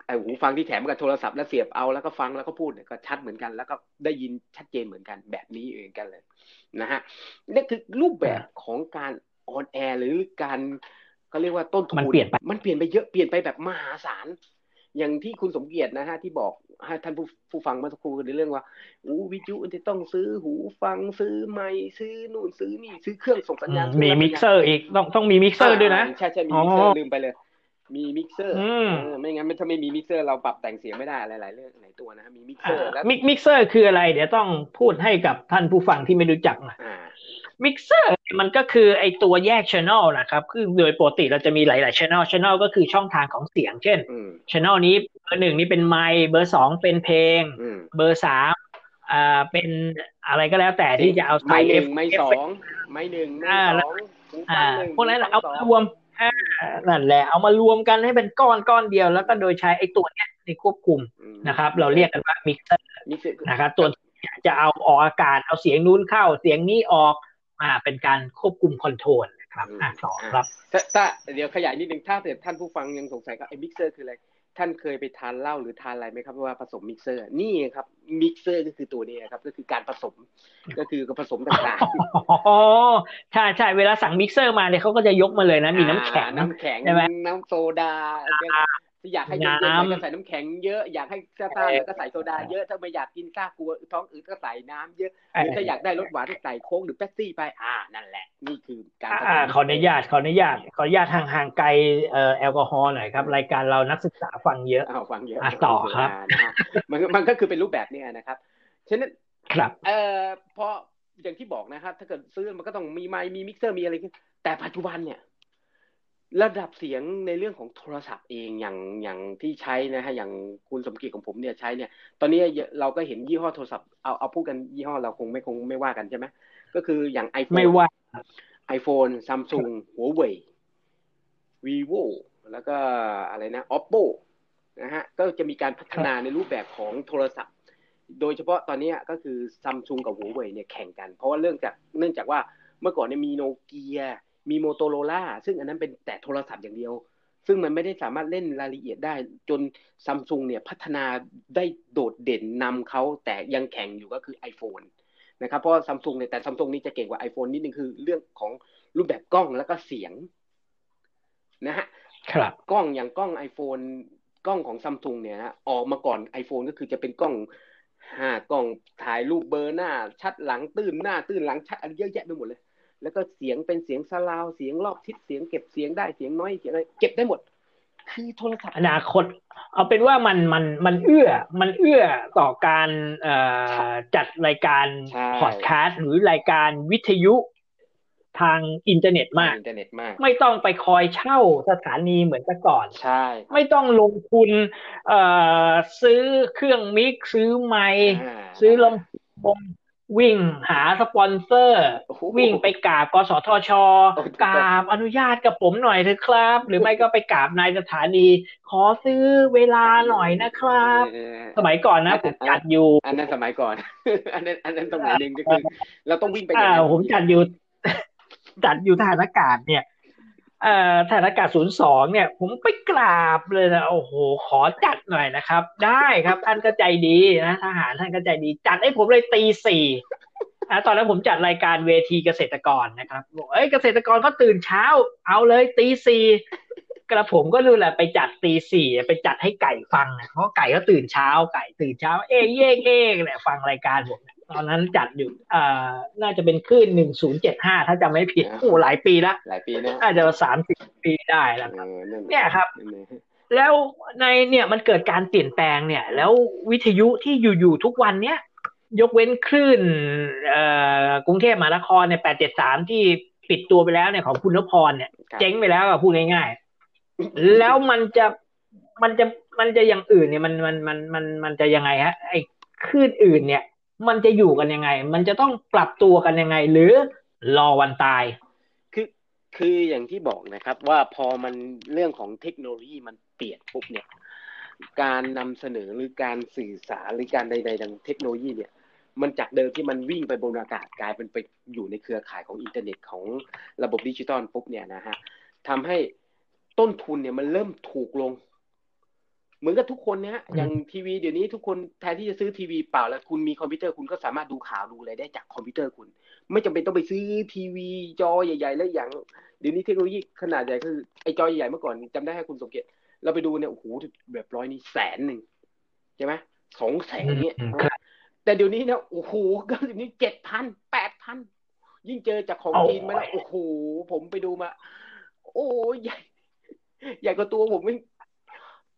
ไอ้หูฟังที่แถมกับโทรศัพท์แล้วเสียบเอาแล้วก็ฟังแล้วก็พูดเนี่ยก็ชัดเหมือนกัน แล้วก็ได้ยินชัดเจนเหมือนกันแบบนี้เองกันเลยนะฮะนี่คือรูปแบบของการ on air หรือการเขาเรียกว่าต้นทุนมันเปลี่ยนไปมันเปลี่ยนไปเยอะเปลี่ยนไปแบบมหาศาล อย่างที่คุณสมเกียรตินะฮะที่บอกให้ท่านผู้ผู้ฟังเมื่อสักครู่ในเรื่องว่าอู้วิทยุมันจะต้องซื้อหูฟังซื้อไมค์ซื้อนู่นซื้อนี่ซื้อเครื่องส่งสัญญาณมีมิกเซอร์อีกต้องต้องมีมิกเซอร์ด้วยนะใช่ใช่มีอ๋อมิกเซอร์ลืมไปเลย มีมิกเซอร์อืมเออไม่งั้นถ้าไม่มีมิกเซอร์เราปรับแต่งเสียงไม่ได้หลายๆเรื่องหลายตัวนะฮะมีมิกเซอร์แล้วมิกมิกเซอร์คืออะไร เดี๋ยวต้องพูดให้กับท่านผู้ฟังที่ไม่รู้จักหนะอ่า มิกเซอร์มันก็คือไอตัวแยกช n น e l นะครับ คือโดยปกติเราจะมีหลาย ๆช n น e l ช n น e l ก็คือช่องทางของเสียง เช่นอืม channel นี้เบอร์หนึ่งนี่เป็นไมค์เบอร์สองเป็นเพลงอืมเบอร์สามอ่าเป็นอะไรก็แล้วแต่ที่จะเอาไม่ใส่หเอนึ่ฟงไม่สองไม่หนึ่งไม่อ่าสแล้วองหูฟัอ่างหนึ่งพวกนั้นหูฟังเอาสองรวมนั่นแหละเอามารวมกันให้เป็นก้อนก้อนเดียวแล้วก็โดยใช้ไอ้ตัวเนี้ยในควบคุมนะครับ เราเรียกกันว่ามิกเซอร์นะครับตัวจะเอาออกอากาศเอาเสียงนู้นเข้าเสียงนี้ออก มาเป็นการควบคุมคอนโทรลนะครับอะสองครับถ้าเดี๋ยวขยายนิดนึงถ้าเกิดท่านผู้ฟังยังสงสัยก็ไอ้มิกเซอร์คืออะไรท่านเคยไปทานเหล้าหรือทานอะไรไหมครับว่าผสมมิกเซอร์ นี่ครับมิกเซอร์ก็คือตัวนี้ครับ ก็คือการผสมก็คือผสมต่างๆอ๋อใช่ใช่เวลาสั่งมิกเซอร์มาเนี่ยเขาก็จะยกมาเลยนะมีน้ำแข็งน้ำแข็งน้ำโซดา อยากให้เย็นๆก็ใส่น้ำแข็งเยอะอยากให้ซ่าๆก็ใส่โซดาเยอะถ้าไม่อยากกินซ่ากลัวท้องอืดก็ใส่น้ำเยอะหรือถ้าอยากได้รสหวานก็ใส่โค้กหรือเป๊ปซี่ไปอ่านั่นแหละ นี่คือการอ่าขออนุญาตขออนุญาตขออนุญาตห่างห่างไกลเอ่อแอลกอฮอล์หน่อยครับ รายการเรานักศึกษาฟังเยอะฟังเยอะต่อครับมันมันก็คือเป็นรูปแบบนี้นะครับฉะนั้นครับเอ่อพออย่างที่บอกนะครับ ถ้าเกิดซื้อมันก็ต้องมีไมค์มีมิกเซอร์มีอะไรแต่ปัจจุบันเนี่ย ระดับเสียงในเรื่องของโทรศัพท์เองอย่างอย่างที่ใช้นะฮะอย่างคุณสมกิจของผมเนี่ยใช้เนี่ย ตอนนี้เราก็เห็นยี่ห้อโทรศัพท์เอาเอาพูดกันยี่ห้อเราคงไม่คงไม่ว่ากันใช่ไหมก็คืออย่างไอโฟนไม่ว่าไอโฟนซัมซุงหัวเว่ยวีโวแล้วก็อะไรนะ oppo นะฮะก็จะมีการพัฒนาในรูปแบบของโทรศัพท์ โดยเฉพาะตอนนี้ก็คือซัมซุงกับหัวเว่ยเนี่ยแข่งกัน เพราะว่าเรื่องจากเนื่องจากว่าเมื่อก่อนเนี่ยมีโนเกีย มีโมโตโรล่าซึ่งอันนั้นเป็นแต่โทรศัพท์อย่างเดียว ซึ่งมันไม่ได้สามารถเล่นรายละเอียดได้ จนซัมซุงเนี่ยพัฒนาได้โดดเด่นนำเขาแต่ยังแข่งอยู่ก็คือ iPhone นะครับเพราะซัมซุงเนี่ยแต่ซัมซุงนี่จะเก่งกว่า iPhone นิดนึงคือเรื่องของรูปแบบกล้องแล้วก็เสียงนะฮะครับกล้องอย่างกล้อง iPhone กล้องของซัมซุงเนี่ยนะออกมาก่อน iPhone ก็คือจะเป็นกล้องห้ากล้องถ่ายรูปเบอร์หน้า ชัดหลังตื้นหน้าตื้นหลังชัดอะไรเยอะแยะไปหมดเลย แล้วก็เสียงเป็นเสียงสลาวเสียงรอบทิศเสียงเก็บเสียงได้เสียงน้อยเสียงอะไรเก็บได้หมด คือโทรศัพท์อนาคต เอาเป็นว่ามันมันมันเอื้อ มันเอื้อต่อการเอ่อจัดรายการพอดแคสต์หรือรายการวิทยุทางอินเทอร์เน็ตมากอินเทอร์เน็ตมาก ไม่ต้องไปคอยเช่าสถานีเหมือนแต่ก่อนใช่ ไม่ต้องลงทุนเอ่อซื้อเครื่อง mix ซื้อไมค์ซื้อลำโพง วิ่งหาสปอนเซอร์ วิ่งไปกราบกสทช กราบอนุญาตกับผมหน่อยเถอะครับ หรือไม่ก็ไปกราบนายสถานี ขอซื้อเวลาหน่อยนะครับ สมัยก่อนนะผมจัดอยู่ อันนั้นสมัยก่อน อันนั้นอันนั้นสมัยหนึ่งก็คือเราต้องวิ่งไปอ่าผมจัดอยู่จัดอยู่ทหารอากาศเนี่ย เอ่อทหารอากาศศูนย์สองเนี่ย ผมไปกราบเลยนะโอ้โห ขอจัดหน่อยนะครับ ได้ครับท่านก็ใจดีนะทหารท่านก็ใจดี จัดให้ผมเลยตีสี่นะตอนนั้นผมจัดรายการเวทีเกษตรกรนะครับบอกเอ้ยเกษตรกรก็ตื่นเช้า เอาเลยตีสี่กระผมก็ดูแหละไปจัดตีสี่ไปจัดให้ไก่ฟังนะเพราะไก่ก็ตื่นเช้าไก่ตื่นเช้า เอ๊กเอ๊กเอ๊กแหละฟังรายการผม ตอนนั้นจัดอยู่อ่าน่าจะเป็นคลื่นหนึ่งศูนย์เจ็ดห้าถ้าจำไม่ผิดโอ้หลายปีละหลายปีนะอาจจะสามสิบปีได้แล้วครับเนี่ยครับ แล้วในเนี่ยมันเกิดการเปลี่ยนแปลงเนี่ย แล้ววิทยุที่อยู่ๆทุกวันเนี้ยยกเว้นคลื่นกรุงเทพมหานครเนี่ยแปดเจ็ดสามที่ปิดตัวไปแล้วเนี่ยของคุณนพรเนี่ย เจ๊งไปแล้วอะพูดง่ายๆ แล้วมันจะมันจะมันจะอย่างอื่นเนี่ยมันมันมันมันมันจะยังไงฮะไอ้คลื่นอื่นเนี่ย มันจะอยู่กันยังไง มันจะต้องปรับตัวกันยังไง หรือรอวันตาย คือคืออย่างที่บอกนะครับ ว่าพอมันเรื่องของเทคโนโลยีมันเปลี่ยนปุ๊บเนี่ย การนำเสนอหรือการสื่อสารหรือการใดๆทางเทคโนโลยีเนี่ย มันจากเดิมที่มันวิ่งไปบนอากาศกลายเป็นไปอยู่ในเครือข่ายของอินเทอร์เน็ตของระบบดิจิตอลปุ๊บเนี่ยนะฮะทำให้ต้นทุนเนี่ยมันเริ่มถูกลง เหมือนกับทุกคนเนี้ยอย่างทีวีเดี๋ยวนี้ทุกคนแทนที่จะซื้อทีวีเปล่าแล้วคุณมีคอมพิวเตอร์คุณก็สามารถดูข่าวดูอะไรได้จากคอมพิวเตอร์คุณ ไม่จำเป็นต้องไปซื้อทีวีจอใหญ่ ๆ แล้วอย่าง เดี๋ยวนี้เทคโนโลยีขนาดใหญ่คือไอจอใหญ่ๆเมื่อก่อนจำได้ให้คุณสมเกียรติเราไปดูเนี่ยโอ้โหแบบร้อยนี่แสนหนึ่งใช่ไหมสองแสนเนี่ยแต่เดี๋ยวนี้เนี่ยโอ้โหก็เดี๋ยวนี้เจ็ดพันแปดพันยิ่งเจอจากของจีนมาแล้วโอ้โหผมไปดูมา โอ้ใหญ่ใหญ่กว่าตัวผมไม่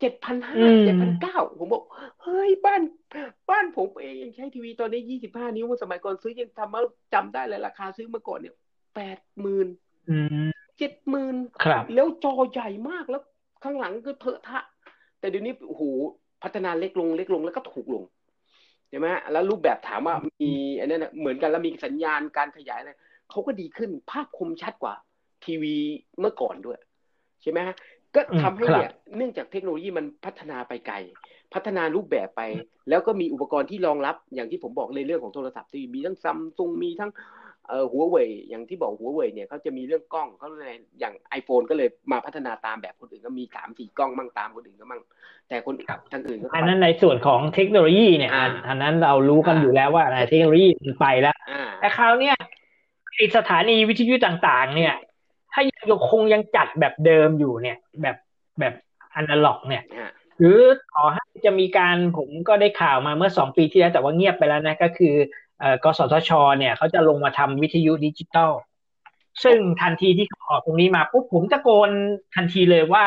เจ็ดพันห้าเจ็ดพันเก้าผมบอก เฮ้ยบ้าน บ้านผมเองยังใช้ทีวีตอนนี้ยี่สิบห้านิ้วสมัยก่อนซื้อยังทำมาจำได้เลยราคาซื้อมาก่อนเนี่ยแปดหมื่นเจ็ดหมื่นแล้วจอใหญ่มากแล้วข้างหลังก็เถอะทะ แต่เดี๋ยวนี้โอ้โหพัฒนาเล็กลงเล็กลงแล้วก็ถูกลงใช่ไหมแล้วรูปแบบถามว่ามีอันนี้นะเหมือนกันแล้วมีสัญญาณการขยายอะไรเขาก็ดีขึ้นภาพคมชัดกว่าทีวีเมื่อก่อนด้วย ใช่ไหมฮะ ก็ทำให้เนี่ยเนื่องจากเทคโนโลยีมันพัฒนาไปไกล พัฒนารูปแบบไป แล้วก็มีอุปกรณ์ที่รองรับอย่างที่ผมบอกในเรื่องของโทรศัพท์ที่มีทั้งซัมซุงมีทั้งเอ่อหัวเว่ยอย่างที่บอกหัวเว่ยเนี่ยเขาจะมีเรื่องกล้องเขาเลยอย่าง iPhone ก็เลยมาพัฒนาตามแบบคนอื่นก็มีสามสี่กล้องมั่งตามคนอื่นก็มั่งแต่คนทางอื่นก็อันนั้นในส่วนของเทคโนโลยีเนี่ยอันนั้นเรารู้กันอยู่แล้วว่าเทคโนโลยีมันไปแล้วแต่คราวเนี้ยไอสถานีวิทยุต่าง ๆ เนี่ย ถ้ายังคงยังจัดแบบเดิมอยู่เนี่ย แบบแบบอนาล็อก เนี่ยหรือต่อให้จะมีการผมก็ได้ข่าวมาเมื่อสองปีที่แล้วแต่ว่าเงียบไปแล้วนะ ก็คือกสทช เนี่ยเขาจะลงมาทำวิทยุดิจิตอลซึ่งทันทีที่เขาออกตรงนี้มาปุ๊บผมตะโกนทันทีเลยว่า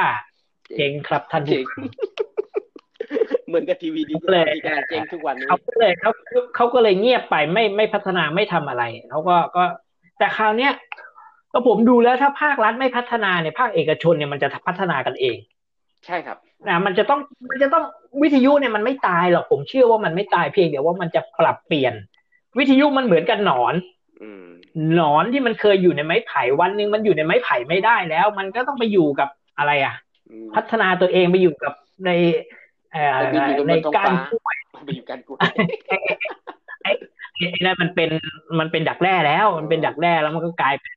เจ๋งครับท่านผู้เหมือนกับทีวีดีเลยการเจ๊งทุกวันนี้เขาก็เลยเขาเขาก็เลยเงียบไปไม่ไม่พัฒนาไม่ทำอะไรเขาก็ก็ แต่คราวเนี้ย ก็ผมดูแล้วถ้าภาครัฐไม่พัฒนาเนี่ยภาคเอกชนเนี่ยมันจะพัฒนากันเอง ใช่ครับนะมันจะต้องมันจะต้องวิทยุเนี่ยมันไม่ตายหรอกผมเชื่อว่ามันไม่ตายเพียงเดี๋ยวว่ามันจะปรับเปลี่ยน วิทยุมันเหมือนกันหนอนหนอนที่มันเคยอยู่ในไม้ไผ่วันหนึ่งมันอยู่ในไม้ไผ่ไม่ได้แล้ว มันก็ต้องไปอยู่กับอะไรอะ พัฒนาตัวเองไปอยู่กับในในการกล้วยไปอยู่การกล้วยไอ้นั่นมันเป็นมันเป็นดักแร่แล้ว มันเป็นดักแร่แล้วมันก็กลายเป็น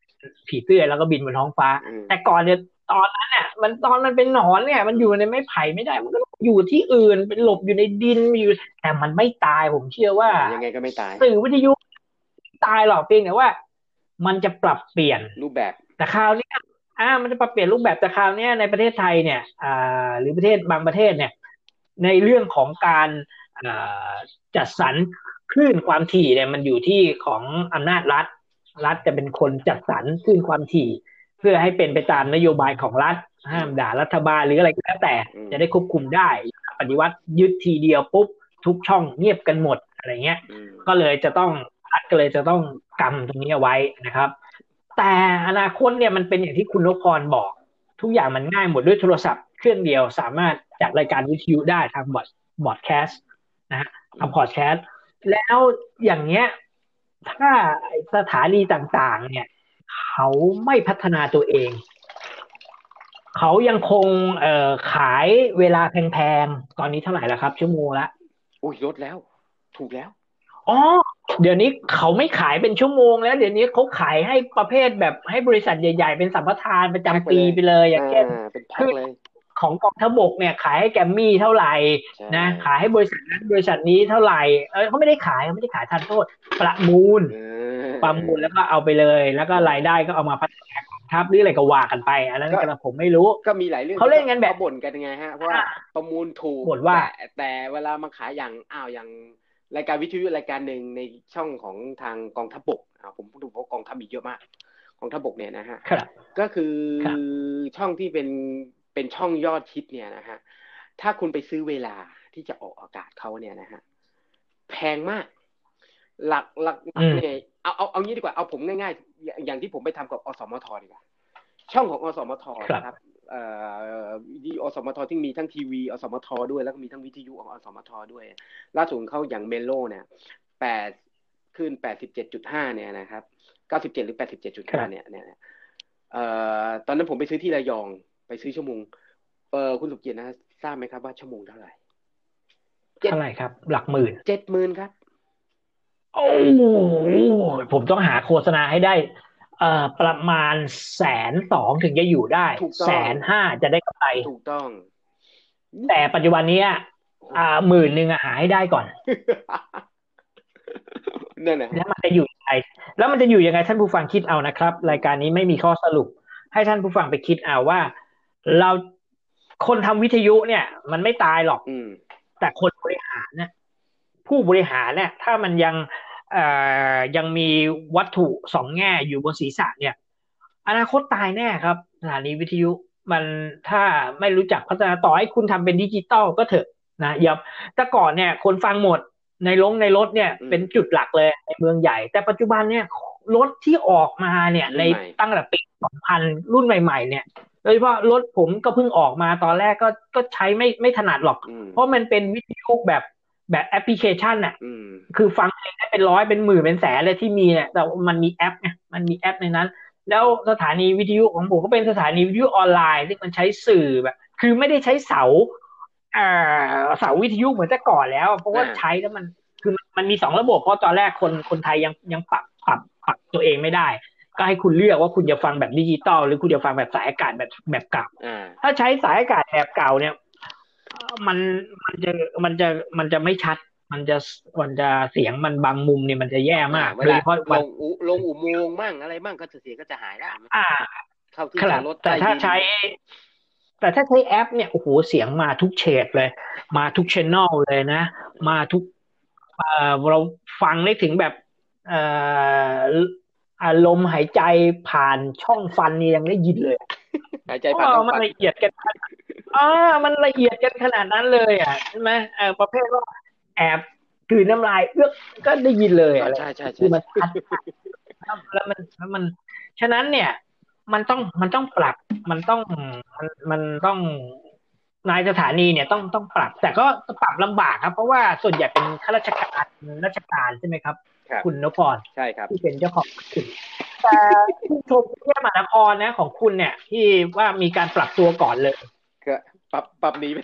ผีเตื้อยแล้วก็บินบนท้องฟ้า แต่ก่อนเนี่ยตอนนั้นเนี่ยมันตอนมันเป็นหนอนเนี่ย มันอยู่ในไม้ไผ่ไม่ได้ มันก็อยู่ที่อื่นเป็นหลบอยู่ในดินอยู่ แต่มันไม่ตายผมเชื่อว่ายังไงก็ไม่ตายสื่อวิทยุตายหรอกเพียงแต่ว่า มันจะปรับเปลี่ยนรูปแบบ แต่คราวนี้อ่า มันจะปรับเปลี่ยนรูปแบบแต่คราวนี้ในประเทศไทยเนี่ย อ่า หรือประเทศบางประเทศเนี่ย ในเรื่องของการจัดสรรคลื่นความถี่เนี่ยมันอยู่ที่ของอำนาจรัฐ รัฐจะเป็นคนจัดสรรคลื่นความถี่ เพื่อให้เป็นไปตามนโยบายของรัฐ ห้ามด่ารัฐบาลหรืออะไรก็แล้วแต่จะได้ควบคุมได้ ปฏิวัติยึดทีเดียวปุ๊บทุกช่องเงียบกันหมดอะไรเงี้ย ก็เลยจะต้องรัฐก็เลยจะต้องกำตรงนี้เอาไว้นะครับ แต่อนาคตเนี่ยมันเป็นอย่างที่คุณนพพรบอก ทุกอย่างมันง่ายหมดด้วยโทรศัพท์เครื่องเดียวสามารถจัดรายการวิทยุได้ทางบอดบอดแคสต์นะฮะทำพอดแคสต์แล้วอย่างเนี้ย ถ้าสถานีต่างๆ เนี่ย เขาไม่พัฒนาตัวเอง เขายังคงเอ่อขายเวลาแพงๆ ตอนนี้เท่าไหร่แล้วครับ ชั่วโมงละอุ้ยลดแล้ว ถูกแล้วอ๋อเดี๋ยวนี้เขาไม่ขายเป็นชั่วโมงแล้ว เดี๋ยวนี้เขาขายให้ประเภทแบบให้บริษัทใหญ่ ๆ เป็นสัมปทานประจำปีไปเลย อย่างเช่นคือ ของกองทัพบกเนี่ยขายให้แกมมี่เท่าไหร่นะขายให้บริษัทนั้นบริษัทนี้เท่าไหร่เออเขาไม่ได้ขายเขาไม่ได้ขายทันโทษ ประมูล ประมูลแล้วก็เอาไปเลย แล้วก็รายได้ก็เอามาพัฒนากองทัพหรืออะไรก็ว่ากันไป อันนั้นก็ผมไม่รู้ก็มีหลายเรื่องเขาเล่นกันแบบบ่นกันยังไงฮะเพราะว่าประมูลถูกบ่นว่า แต่เวลามาขายอย่างอ้าวอย่างรายการวิทยุรายการหนึ่งในช่องของทางกองทัพบกอ่าผมพูดถึงเพราะกองทัพมีเยอะมาก กองทัพบกเนี่ยนะฮะก็คือช่องที่เป็น เป็นช่องยอดฮิตเนี่ยนะฮะถ้าคุณไปซื้อเวลาที่จะออกอากาศเขาเนี่ยนะฮะแพงมาก หลักหลักเนี่ยเอาเอาเอางี้ดีกว่าเอาผมง่ายๆ อย่างที่ผมไปทำกับอสมทดีกว่าช่องของอสมทนะครับเอ่อดีอสมทที่มีทั้งทีวีอสมทด้วยแล้วก็มีทั้งวิทยุของอสมทด้วยล่าสุดเขาอย่างเมโลเนี่ยแปดขึ้นแปดสิบเจ็ดจุดห้าเนี่ยนะครับเก้าสิบเจ็ดหรือแปดสิบเจ็ดจุดห้าเนี่ยเนี่ยเอ่อตอนนั้นผมไปซื้อที่ระยอง ไปซื้อชั่วโมง เออคุณสุเกียรตินะทราบไหมครับว่าชั่วโมงเท่าไหร่เท่าไหร่ครับ หลักหมื่นเจ็ดหมื่นครับ โอ้ผมต้องหาโฆษณาให้ได้ เอ่อ ประมาณแสนสองถึงจะอยู่ได้แสนห้าจะได้กำไรถูกต้อง แต่ปัจจุบันนี้อ่าหมื่นหนึ่งหาให้ได้ก่อนนั่นแหละแล้วมันจะอยู่ยังไงแล้วมันจะอยู่ยังไงท่านผู้ฟังคิดเอานะครับ รายการนี้ไม่มีข้อสรุป ให้ท่านผู้ฟังไปคิดเอาว่า เราคนทำวิทยุเนี่ย มันไม่ตายหรอกแต่คนบริหารเนี่ยผู้บริหารเนี่ย ถ้ามันยังเอ่อยังมีวัตถุสองแง่อยู่บนศีรษะเนี่ย อนาคตตายแน่ครับสถานีวิทยุมันถ้าไม่รู้จักพัฒนาต่อให้คุณทำเป็นดิจิตอลก็เถอะนะยับแต่ก่อนเนี่ย คนฟังหมดในลงในรถเนี่ย เป็นจุดหลักเลยในเมืองใหญ่ แต่ปัจจุบันเนี่ยรถที่ออกมาเนี่ย ในตั้งแต่ปีสองพันรุ่นใหม่ ๆ เนี่ย โดยเฉพาะรถผมก็เพิ่งออกมาตอนแรกก็ก็ใช้ไม่ไม่ถนัดหรอก เพราะมันเป็นวิทยุแบบแบบแอปพลิเคชันน่ะคือฟังเพลงได้เป็นร้อยเป็นหมื่นเป็นแสนเลยที่มีเนี่ยแต่มันมีแอปไงมันมีแอปในนั้น แล้วสถานีวิทยุของผมก็เป็นสถานีวิทยุออนไลน์ที่มันใช้สื่อแบบ คือไม่ได้ใช้เสาอ่าเสาวิทยุเหมือนแต่ก่อนแล้ว เพราะว่าใช้แล้วมันคือมันมีสองระบบเพราะตอนแรกคนคนไทยยังยังปรับปรับปรับตัวเองไม่ได้ ก็ให้คุณเลือกว่าคุณจะฟังแบบดิจิตอลหรือคุณจะฟังแบบสายอากาศแบบแบบเก่าถ้าใช้สายอากาศแบบเก่าเนี่ยมันมันจะมันจะมันจะไม่ชัด มันจะมันจะเสียงมันบางมุมเนี่ยมันจะแย่มากโดยเฉพาะลงลงอุโมงค์มั่งอะไรมั่งก็จะเสียงก็จะหายแล้วอ่าเข้าที่จอดรถแต่ถ้าใช้ แต่ถ้าใช้แอปเนี่ยโอ้โหเสียงมาทุกเฉดเลย มาทุกชแนลเลยนะ มาทุกเอ่อเราฟังได้ถึงแบบเอ่อ อารมณ์หายใจผ่านช่องฟันนี่ยังได้ยินเลยหายใจผ่านช่องฟันมันละเอียดกันอ่ามันละเอียดกันขนาดนั้นเลย อะใช่ไหมเออประเภทว่าแอบถือน้ำลายเอื้อก็ได้ยินเลยใช่ใช่ใช่มันชัดแล้วมันแล้วมัน ฉะนั้นเนี่ย มันต้องมันต้องปรับมันต้องมันมันต้องนายสถานีเนี่ยต้องต้องปรับ แต่ก็ปรับลำบากครับ เพราะว่าส่วนใหญ่เป็นข้าราชการราชการใช่ไหมครับ คุณนพรใช่ครับที่เป็นเจ้าของคุณแต่ผู้ชมเที่ยมหานครนะ ของคุณเนี่ย ที่ว่ามีการปรับตัวก่อนเลยก็ปรับปรับหนีไป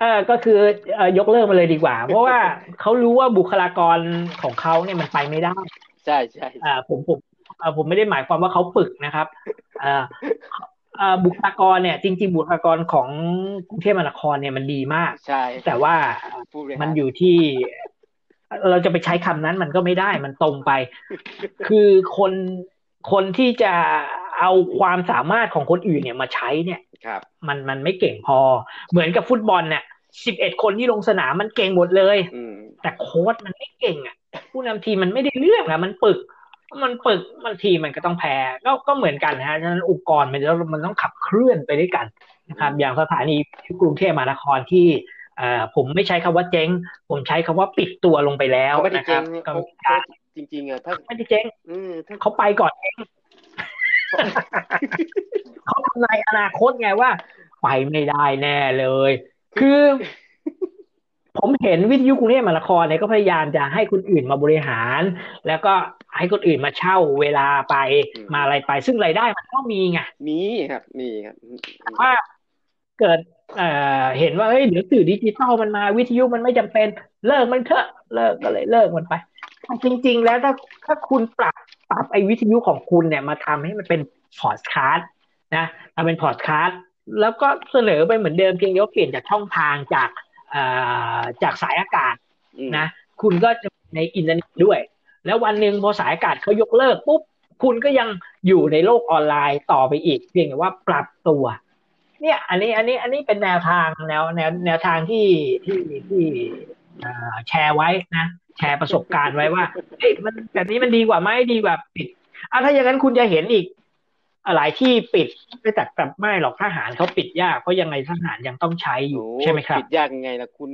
เออก็คือเอยกเลิกมาเลยดีกว่า เพราะว่าเขารู้ว่าบุคลากรของเขาเนี่ยมันไปไม่ได้ ใช่ใช่อ่าผมผมผมไม่ได้หมายความว่าเขาปึกนะครับอ่าบุคลากรเนี่ย จริง ๆ บุคลากรของกรุงเทพมหานครเนี่ยมันดีมาก ใช่ แต่ว่ามันอยู่ที่ เราจะไปใช้คำนั้นมันก็ไม่ได้มันตรงไป คือคนคนที่จะเอาความสามารถของคนอื่นเนี่ยมาใช้เนี่ยครับมันมันไม่เก่งพอ เหมือนกับฟุตบอลเนี่ยสิบเอ็ดคนที่ลงสนามมันเก่งหมดเลยแต่โค้ดมันไม่เก่งอะ ผู้นำทีมมันไม่ได้เรื่องอะ มันปึก มันปึกมันทีมันก็ต้องแพ้ก็ก็เหมือนกันนะฮะฉะนั้นองค์กรมันแล้วมันต้องขับเคลื่อนไปด้วยกันนะครับ อย่างสถานีกรุงเทพมหานครที่ อ่าผมไม่ใช้คำว่าเจ๊ง ผมใช้คำว่าปิดตัวลงไปแล้วนะครับกรรมการจริง ๆอะถ้าไม่ได้เจ๊งเขาไปก่อนเองเขาทำนายอนาคตไงว่า ไปไม่ได้แน่เลย คือ ผมเห็นวิทยุกรุงเทพมหานครเนี่ยก็พยายามจะให้คนอื่นมาบริหาร แล้วก็ให้คนอื่นมาเช่าเวลาไปมาอะไรไป ซึ่งรายได้มันก็มีไงมีครับมีครับว่าเกิด เอ่อเห็นว่าเฮ้ยเดี๋ยวสื่อดิจิตอลมันมาวิทยุมันไม่จำเป็นเลิกมันเถอะเลิกก็เลยเลิกมันไปจริง ๆ แล้วถ้าถ้าคุณปรับปรับไอ้วิทยุของคุณเนี่ยมาทำให้มันเป็นพอดคาสต์นะทำเป็นพอดคาสต์แล้วก็เสนอไปเหมือนเดิมเพียงเดียวเปลี่ยนจากช่องทางจากเอ่อจากสายอากาศนะ คุณก็จะในอินเทอร์เน็ตด้วย แล้ววันหนึ่งพอสายอากาศเขายกเลิกปุ๊บคุณก็ยังอยู่ในโลกออนไลน์ต่อไปอีก เพียงแต่ว่าปรับตัว เนี่ย อันนี้ อันนี้ อันนี้เป็นแนวทางแนวแนวแนวทางที่ที่ที่แชร์ไว้นะ แชร์ประสบการณ์ไว้ว่าเฮ้ยมันแบบนี้มันดีกว่าไหมดีกว่าปิดอะถ้าอย่างนั้นคุณจะเห็นอีกหลายที่ปิดไม่แต่แต่ไม่หรอกทหารเขาปิดยากเพราะยังไงทหารยังต้องใช้อยู่ใช่ไหมครับ ปิดยากยังไงล่ะคุณ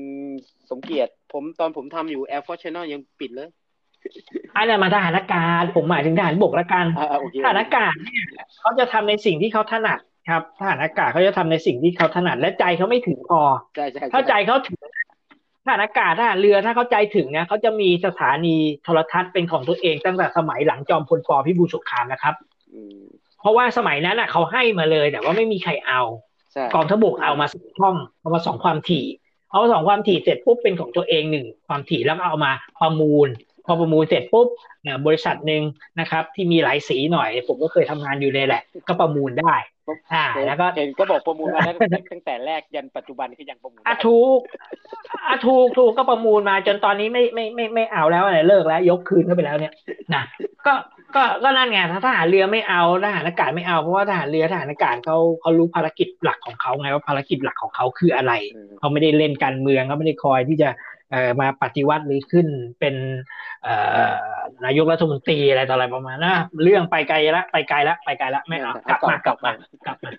สมเกียรติ ผมตอนผมทำอยู่ Air Force Channel ยังปิดเลยอันนั้นมาทหารอากาศผมหมายถึงทหารบกละกันทหารอากาศเนี่ยเขาจะทำในสิ่งที่เขาถนัด ครับทหารอากาศเขาจะทำในสิ่งที่เขาถนัดและใจเขาไม่ถึงพอใช่ใช่ถ้าใจเขาถึงทหารอากาศทหารเรือถ้าเขาใจถึงนะเขาจะมีสถานีโทรทัศน์เป็นของตัวเองตั้งแต่สมัยหลังจอมพลปพิบูลสงครามนะครับเพราะว่าสมัยนั้นอะเขาให้มาเลยแต่ว่าไม่มีใครเอากองทบกเอามาสองช่องเอามาสองความถี่เอาสองความถี่เสร็จปุ๊บเป็นของตัวเองหนึ่งความถี่แล้วก็เอามาประมูล พอประมูลเสร็จปุ๊บบริษัทหนึ่งนะครับ ที่มีหลายสีหน่อย ผมก็เคยทำงานอยู่เลยแหละ ก็ประมูลได้ อ่า แล้วก็เห็นก็บอกประมูลมาตั้งแต่แรกยันปัจจุบันก็ยังประมูลอะถูกอะถูกถูกก็ประมูลมาจนตอนนี้ไม่ไม่ไม่ไม่เอาแล้วอะไรเลิกแล้ว ยกคืนเข้าไปแล้วเนี่ยนะก็ก็ก็นั่นไงถ้าทหารเรือไม่เอาทหารอากาศไม่เอาเพราะว่าทหารเรือทหารอากาศเขาเขารู้ภารกิจหลักของเขาไงว่าภารกิจหลักของเขาคืออะไรเขาไม่ได้เล่นการเมืองเขาไม่ได้คอยที่จะ มาปฏิวัติหรือขึ้นเป็นนายกรัฐมนตรีอะไรต่ออะไรประมาณนะเรื่องไปไกลละไปไกลละไปไกลละไม่เอากลับมากลับมากลับมา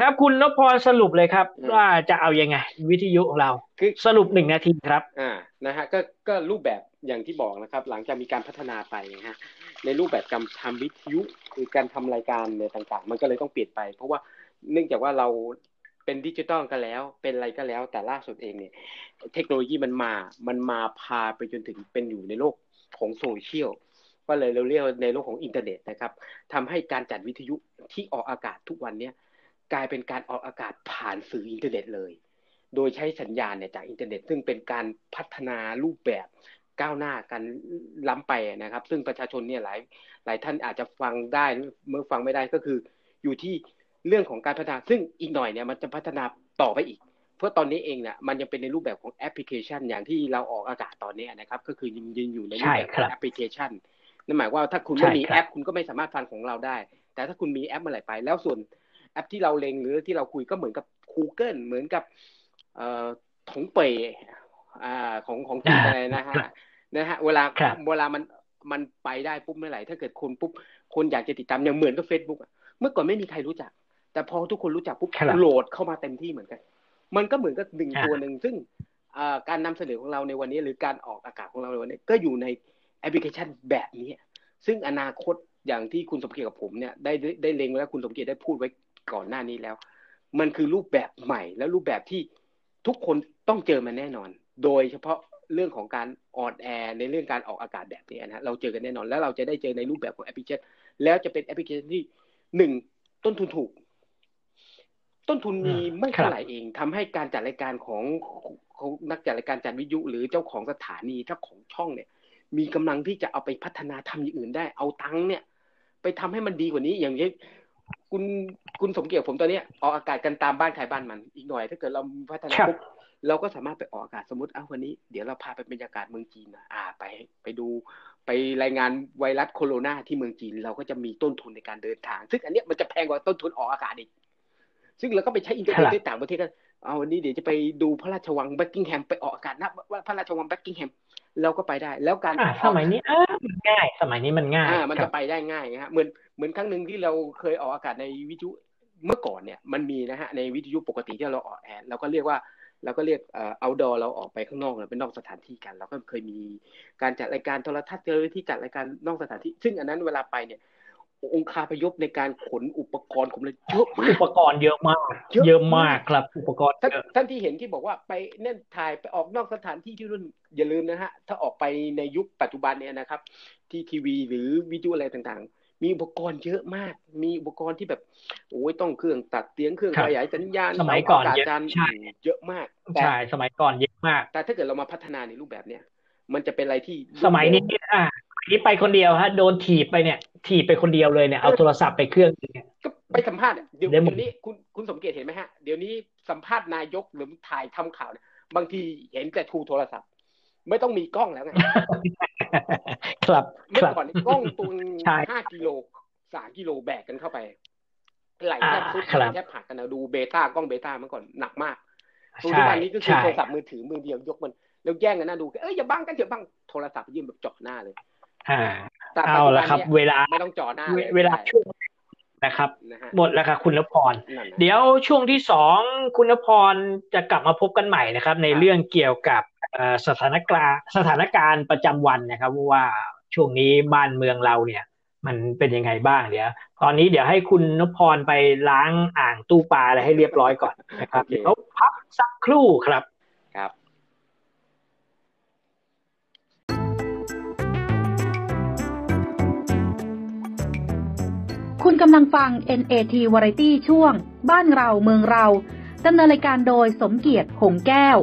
ครับ คุณนพพรสรุปเลยครับ ว่าจะเอาอยัางไง วิทยุของเราคือสรุปหนึ่งนาทีครับอ่านะฮะก็ก็รูปแบบอย่างที่บอกนะครับ หลังจากมีการพัฒนาไปนะฮะในรูปแบบการทำวิทยุคือการทำรายการในต่าง ๆ มันก็เลยต้องเปลี่ยนไป เพราะว่าเนื่องจากว่าเรา เป็นดิจิตอลกันแล้ว เป็นอะไรก็แล้ว แต่ล่าสุดเองเนี่ย เทคโนโลยีมันมา มันมาพาไปจนถึงเป็นอยู่ในโลกของโซเชียลก็เลยเราเรียกในโลกของอินเทอร์เน็ตนะครับทำให้การจัดวิทยุที่ออกอากาศทุกวันเนี้ยกลายเป็นการออกอากาศผ่านสื่ออินเทอร์เน็ตเลย โดยใช้สัญญาณเนี่ยจากอินเทอร์เน็ต ซึ่งเป็นการพัฒนารูปแบบก้าวหน้ากันล้ำไปนะครับ ซึ่งประชาชนเนี่ยหลายหลายท่านอาจจะฟังได้เมื่อฟังไม่ได้ก็คืออยู่ที่ เรื่องของการพัฒนาซึ่งอีกหน่อยเนี่ยมันจะพัฒนาต่อไปอีก เพราะตอนนี้เองเนี่ยมันยังเป็นในรูปแบบของแอปพลิเคชัน อย่างที่เราออกอากาศตอนนี้นะครับ ก็คือยังยืนอยู่ในรูปแบบของแอปพลิเคชันนั่นหมายว่าถ้าคุณไม่มีแอปคุณก็ไม่สามารถฟังของเราได้ แต่ถ้าคุณมีแอปมาไหลไป แล้วส่วนแอปที่เราเลงหรือที่เราคุยก็เหมือนกับ Google เหมือนกับเอ่อถงเปยอ่าของของจีนอะไรนะฮะนะฮะเวลาเวลามันมันไปได้ปุ๊บเมื่อไหร่ถ้าเกิดคนปุ๊บคนอยากจะติดตามอย่างเหมือนกับ Facebook เมื่อก่อนไม่มีใครรู้จัก แต่พอทุกคนรู้จักปุ๊บโหลดเข้ามาเต็มที่เหมือนกัน มันก็เหมือนกับหนึ่งตัวหนึ่งซึ่งการนำเสนอของเราในวันนี้ หรือการออกอากาศของเราในวันนี้ ก็อยู่ในแอปพลิเคชันแบบนี้ ซึ่งอนาคตอย่างที่คุณสมเกียรติกับผมเนี่ยได้ได้เล็งแล้วคุณสมเกียรติได้พูดไว้ก่อนหน้านี้แล้ว มันคือรูปแบบใหม่และรูปแบบที่ทุกคนต้องเจอมันแน่นอน โดยเฉพาะเรื่องของการ on air ในเรื่องการออกอากาศแบบนี้นะเราเจอกันแน่นอน แล้วเราจะได้เจอในรูปแบบของแอปพลิเคชันแล้วจะเป็นแอปพลิเคชันที่หนึ่งต้นทุนถูก ต้นทุนมีไม่เท่าไหร่เองทำให้การจัดรายการของของนักจัดรายการจัดวิทยุหรือเจ้าของสถานีเจ้าของช่องเนี่ย มีกำลังที่จะเอาไปพัฒนาทำอย่างอื่นได้เอาตังค์เนี่ย ไปทำให้มันดีกว่านี้อย่างเช่นคุณคุณสมเกียรติผมตอนนี้ออกอากาศกันตามบ้านใครบ้านมัน อีกหน่อย ถ้าเกิดเราพัฒนาปุ๊บเราก็สามารถไปออกอากาศสมมติอ้าววันนี้ เดี๋ยวเราพาไปบรรยากาศเมืองจีนนะอ่า ไปไปดูไปรายงานไวรัสโคโรนาที่เมืองจีน เราก็จะมีต้นทุนในการเดินทาง ซึ่งอันนี้มันจะแพงกว่าต้นทุนออกอากาศอีก ซึ่งเราก็ไปใช้อินเทอร์เน็ตในต่างประเทศกันเอาวันนี้เดี๋ยวจะไปดูพระราชวังบักกิงแฮมไปออกอากาศนะว่าพระราชวังบักกิงแฮมเราก็ไปได้ แล้วการสมัยนี้ง่าย สมัยนี้มันง่ายมันจะไปได้ง่ายนะฮะเหมือนเหมือนครั้งหนึ่งที่เราเคยออกอากาศในวิทยุเมื่อก่อนเนี่ยมันมีนะฮะในวิทยุปกติที่เราออกแอนเราก็เรียกว่าเราก็เรียกเอ่อ outdoor เราออกไปข้างนอกเราเป็นนอกสถานที่กัน เราก็เคยมีการจัดรายการโทรทัศน์เจอที่จัดรายการนอกสถานที่ ซึ่งอันนั้นเวลาไปเนี่ย องค์คาพยพในการขนอุปกรณ์ผมเลยเยอะอุปกรณ์เยอะมาก เยอะมากครับ อุปกรณ์ท่านที่เห็นที่บอกว่าไปเน่นถ่ายไปออกนอกสถานที่ที่รุ่นอย่าลืมนะฮะ ถ้าออกไปในยุคปัจจุบันเนี่ยนะครับ ที่ทีวีหรือวิดีโออะไรต่างมีอุปกรณ์เยอะมาก มีอุปกรณ์ที่แบบโอ้ยต้องเครื่องตัดเสียงเครื่องขยายสัญญาณสมัยก่อนเยอะใช่เยอะมากใช่สมัยก่อนเยอะมาก แต่ถ้าเกิดเรามาพัฒนาในรูปแบบเนี้ยมันจะเป็นอะไรที่สมัยนี้อ่า นี้ไปคนเดียวฮะโดนถีบไปเนี่ย ถีบไปคนเดียวเลยเนี่ยเอาโทรศัพท์ไปเครื่องก็ไปสัมภาษณ์เดี๋ยวเดี๋ยวนี้คุณคุณสมเกียรติเห็นไหมฮะเดี๋ยวนี้สัมภาษณ์นายกหรือถ่ายทำข่าวเนี่ยบางทีเห็นแต่ทูโทรศัพท์ ไม่ต้องมีกล้องแล้วไงครับเมื่อก่อนกล้องตัวห้ากิโลสามกิโลแบกกันเข้าไปไหลแทบสุดแทบผักกันนะดูเบต้ากล้องเบต้าเมื่อก่อนหนักมากตัวที่วันนี้ก็คือโทรศัพท์มือถือมือเดียวยกมันแล้วแย่งกันนะดูเอ้ยอย่าบังกันเถอะบังโทรศัพท์ยื่นแบบจ่อหน้าเลย อ่าเอาละครับ เวลาไม่ต้องจ่อหน้าเวลาช่วงนะครับ หมดแล้วครับคุณนพร เดี๋ยวช่วงที่สองคุณนพรจะกลับมาพบกันใหม่นะครับ ในเรื่องเกี่ยวกับสถานการณ์สถานการณ์ประจำวันนะครับ ว่าช่วงนี้บ้านเมืองเราเนี่ย มันเป็นยังไงบ้างเดี๋ยวตอนนี้เดี๋ยวให้คุณนพพรไปล้างอ่างตู้ปลาอะไรให้เรียบร้อยก่อนนะครับเดี๋ยวพักสักครู่ครับครับ คุณกำลังฟัง NAT Variety ช่วง บ้านเราเมืองเราดำเนินรายการโดยสมเกียรติหงแก้ว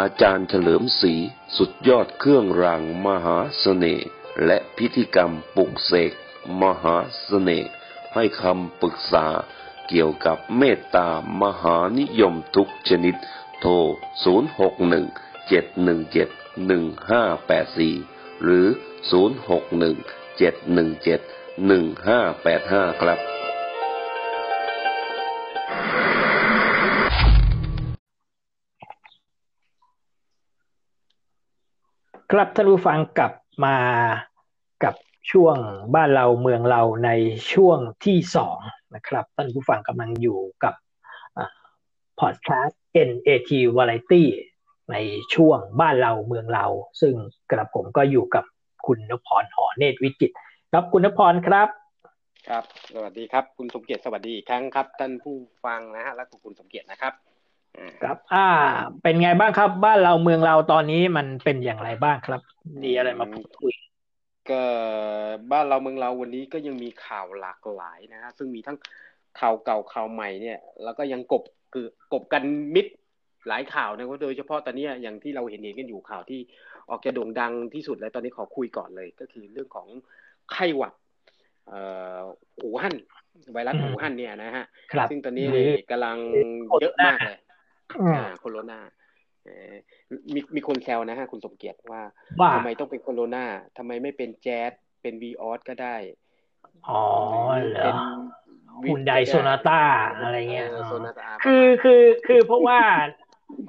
อาจารย์เฉลิมศรีสุดยอดเครื่องรางมหาเสน่ห์และพิธีกรรมปลุกเสกมหาเสน่ห์ให้คำปรึกษาเกี่ยวกับเมตตามหานิยมทุกชนิด โทร 061-717-1584 หรือ 061-717-1585 ครับ ครับท่านผู้ฟังกลับมากับช่วงบ้านเราเมืองเราในช่วงที่สองนะครับท่านผู้ฟังกำลังอยู่กับ พอดแคสต์ NAT Variety ในช่วงบ้านเราเมืองเรา ซึ่งกระผมก็อยู่กับคุณนพรหอเนตรวิจิตครับคุณนพรครับครับ สวัสดีครับ คุณสมเกียรติสวัสดีอีกครั้งครับ ท่านผู้ฟังนะฮะและคุณสมเกียรตินะครับ ครับ อ่า เป็นไงบ้างครับ บ้านเราเมืองเราตอนนี้มันเป็นอย่างไรบ้างครับมีอะไรมาพูดคุยก็บ้านเราเมืองเราวันนี้ก็ยังมีข่าวหลากหลายนะฮะซึ่งมีทั้งข่าวเก่าข่าวใหม่เนี่ย แล้วก็ยังกบ คือกบกันมิดหลายข่าวนะโดยเฉพาะตอนนี้อย่างที่เราเห็นเห็นกันอยู่ข่าวที่ออกจะโด่งดังที่สุดเลยตอนนี้ขอคุยก่อนเลย ก็คือเรื่องของไข้หวัดเอ่อหูฮั่นไวรัสหูฮั่นเนี่ยนะฮะซึ่งตอนนี้กำลังเยอะมากเลยอ่าโคโรนามีมีคนแซวนะฮะคุณสมเกียรติว่าทำไมต้องเป็นโคโรนาทำไมไม่เป็นแจ๊สเป็นวีออสก็ได้ อ๋อเหร อคุณไดโซนาต้าอะไรเงี้ยคือคือคือเพราะว่า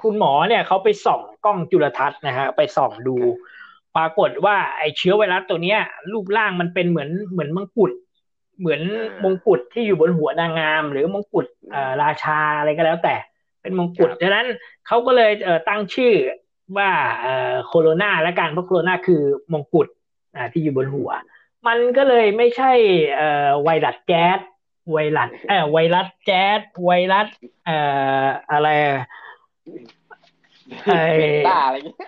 คุณหมอเนี่ยเขาไปส่องกล้องจุลทรรศน์นะฮะไปส่องดู ปรากฏว่าไอเชื้อไวรัสตัวเนี้ย รูปร่างมันเป็นเหมือนเหมือนมังกุฎเหมือนมงกุฎที่อยู่บนหัวนางงาม หรือมงกุฎราชาอะไรก็แล้วแต่ เป็นมงกุฎดังนั้นเขาก็เลยตั้งชื่อว่าโคโรนาและการเพราะโคโรนาคือมงกุฎที่อยู่บนหัว มันก็เลยไม่ใช่ไวรัสแก๊ส ไวรัสเออไวรัสแจ๊สไวรัสเอ่ออะไรไอ้ตาอะไรเงี้ย